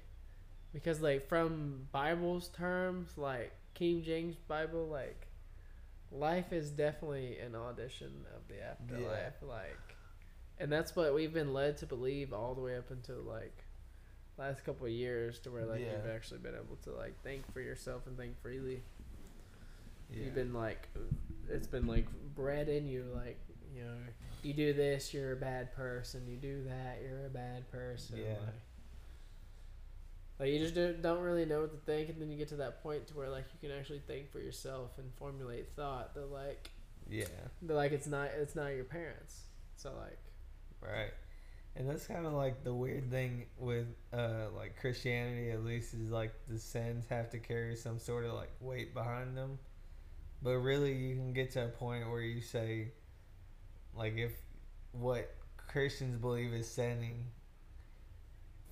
because like from Bible's terms, like King James Bible, like life is definitely an audition of the afterlife. Like, and that's what we've been led to believe all the way up until like last couple of years, to where like Yeah. you've actually been able to like think for yourself and think freely. yeah. You've been like, it's been like bred in you, like you know, you do this, you're a bad person. You do that, you're a bad person. Yeah. Like, like you just do, don't really know what to think, and then you get to that point to where like you can actually think for yourself and formulate thought that like yeah, that like it's not it's not your parents. So like right. And that's kind of like the weird thing with uh like Christianity, at least, is like the sins have to carry some sort of like weight behind them. But really, you can get to a point where you say, like, if what Christians believe is sinning,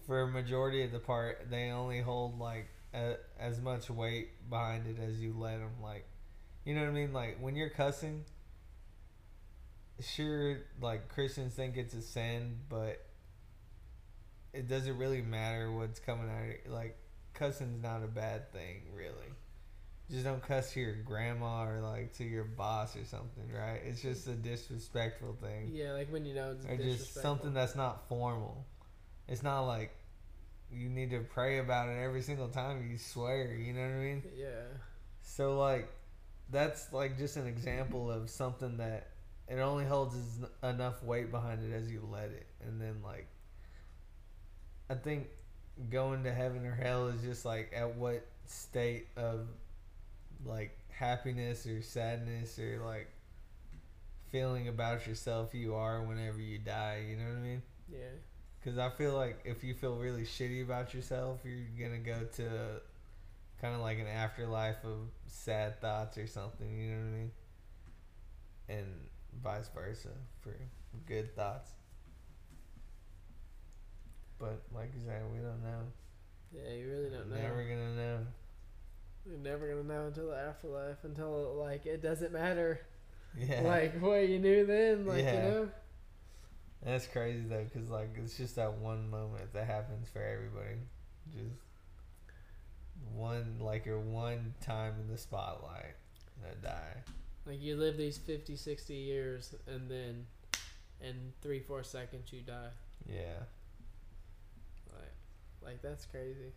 for a majority of the part, they only hold like a, as much weight behind it as you let them. Like, you know what I mean? Like when you're cussing, sure, like Christians think it's a sin, but it doesn't really matter what's coming out. Of. Like cussing's not a bad thing, really. Just don't cuss to your grandma or like to your boss or something, right? It's just a disrespectful thing Yeah, like when you know it's or just something that's not formal. It's not like you need to pray about it every single time you swear. You know what I mean? Yeah. So like, that's like just an example of something that it only holds as enough weight behind it as you let it, and then like, I think going to heaven or hell is just like at what state of like happiness or sadness or like feeling about yourself you are whenever you die. You know what I mean? Yeah. Because I feel like if you feel really shitty about yourself, you're gonna go to kind of like an afterlife of sad thoughts or something. You know what I mean? And vice versa for good thoughts. But like you said, we don't know. Yeah, you really don't know. Never gonna know. You're never gonna know until the afterlife. Until like it doesn't matter. Yeah. Like what you knew then. Like Yeah. you know. That's crazy though, cause like it's just that one moment that happens for everybody, just one like your one time in the spotlight, and die. Like you live these 50, 60 years, and then in three, four seconds you die. Yeah, Like, like that's crazy.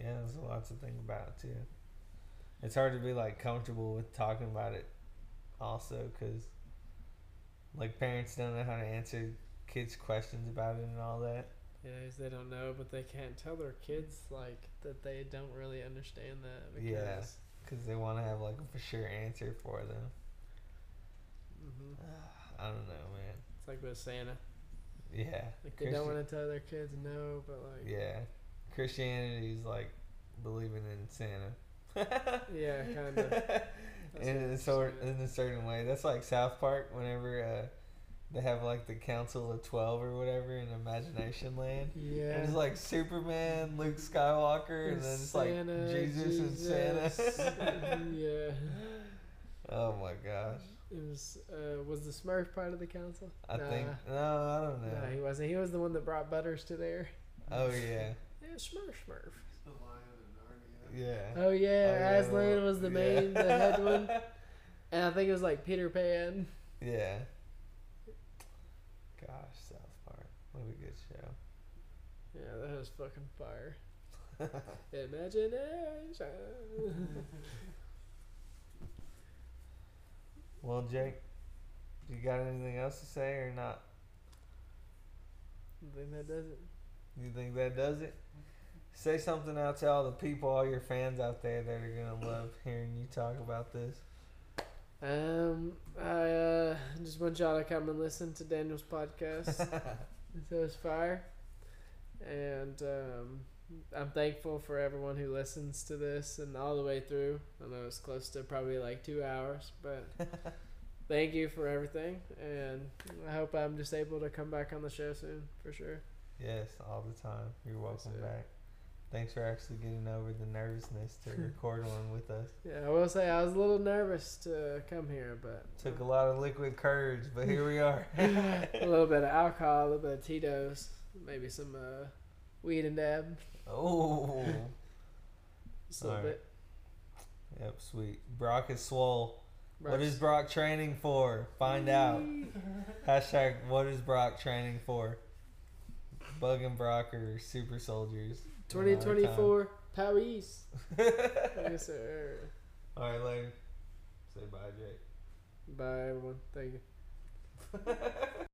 yeah. There's a lot to think about too. It's hard to be like comfortable with talking about it, also, cause like parents don't know how to answer kids' questions about it and all that. Yeah, 'cause they don't know, but they can't tell their kids like that they don't really understand that. Because, Yeah. Cause they want to have like a for sure answer for them. hmm [sighs] I don't know, man. It's like with Santa. Yeah. Like they don't want to tell their kids no, but like Yeah, Christianity is like believing in Santa. [laughs] yeah, kind of. [laughs] in a sort in a certain way. That's like South Park. Whenever uh, they have like the Council of Twelve or whatever in Imagination Land. Yeah. And it's like Superman, Luke Skywalker, and then it's like Santa, Jesus, and Santa. yeah. [laughs] [laughs] oh my gosh! It was uh, was the Smurf part of the council? I Nah. think no, I don't know. No, he wasn't. He was the one that brought Butters to there. oh yeah, Yeah, Smurf, Smurf. The lion in Narnia. yeah. Oh yeah, Oh, yeah, Aslan well, was the yeah. main, the head one, [laughs] and I think it was like Peter Pan. Yeah. Gosh, South Park. What a good show. Yeah, that was fucking fire. [laughs] Imagination. Well, Jake, you got anything else to say or not? I think that does it. You think that does it? Say something out to all the people, all your fans out there that are gonna love hearing you talk about this. Um, I uh, just want y'all to come and listen to Daniel's podcast. [laughs] so it's fire, and um, I'm thankful for everyone who listens to this and all the way through. I know it's close to probably like two hours, but [laughs] thank you for everything, and I hope I'm just able to come back on the show soon for sure. yes, all the time. You're welcome back. Thanks for actually getting over the nervousness to [laughs] record one with us. Yeah, I will say I was a little nervous to come here, but Took a lot of liquid courage, but here we are. [laughs] a little bit of alcohol, a little bit of Tito's, maybe some uh, weed and dab, oh. just a little Alright. bit. Yep, sweet. Brock is swole. What is Brock training for? Find out. [laughs] Hashtag what is Brock training for? Bug and Brock are super soldiers. 2024 Paris. time. [laughs] yes, sir. Alright, later. Say bye, Jake. Bye, everyone. Thank you. [laughs]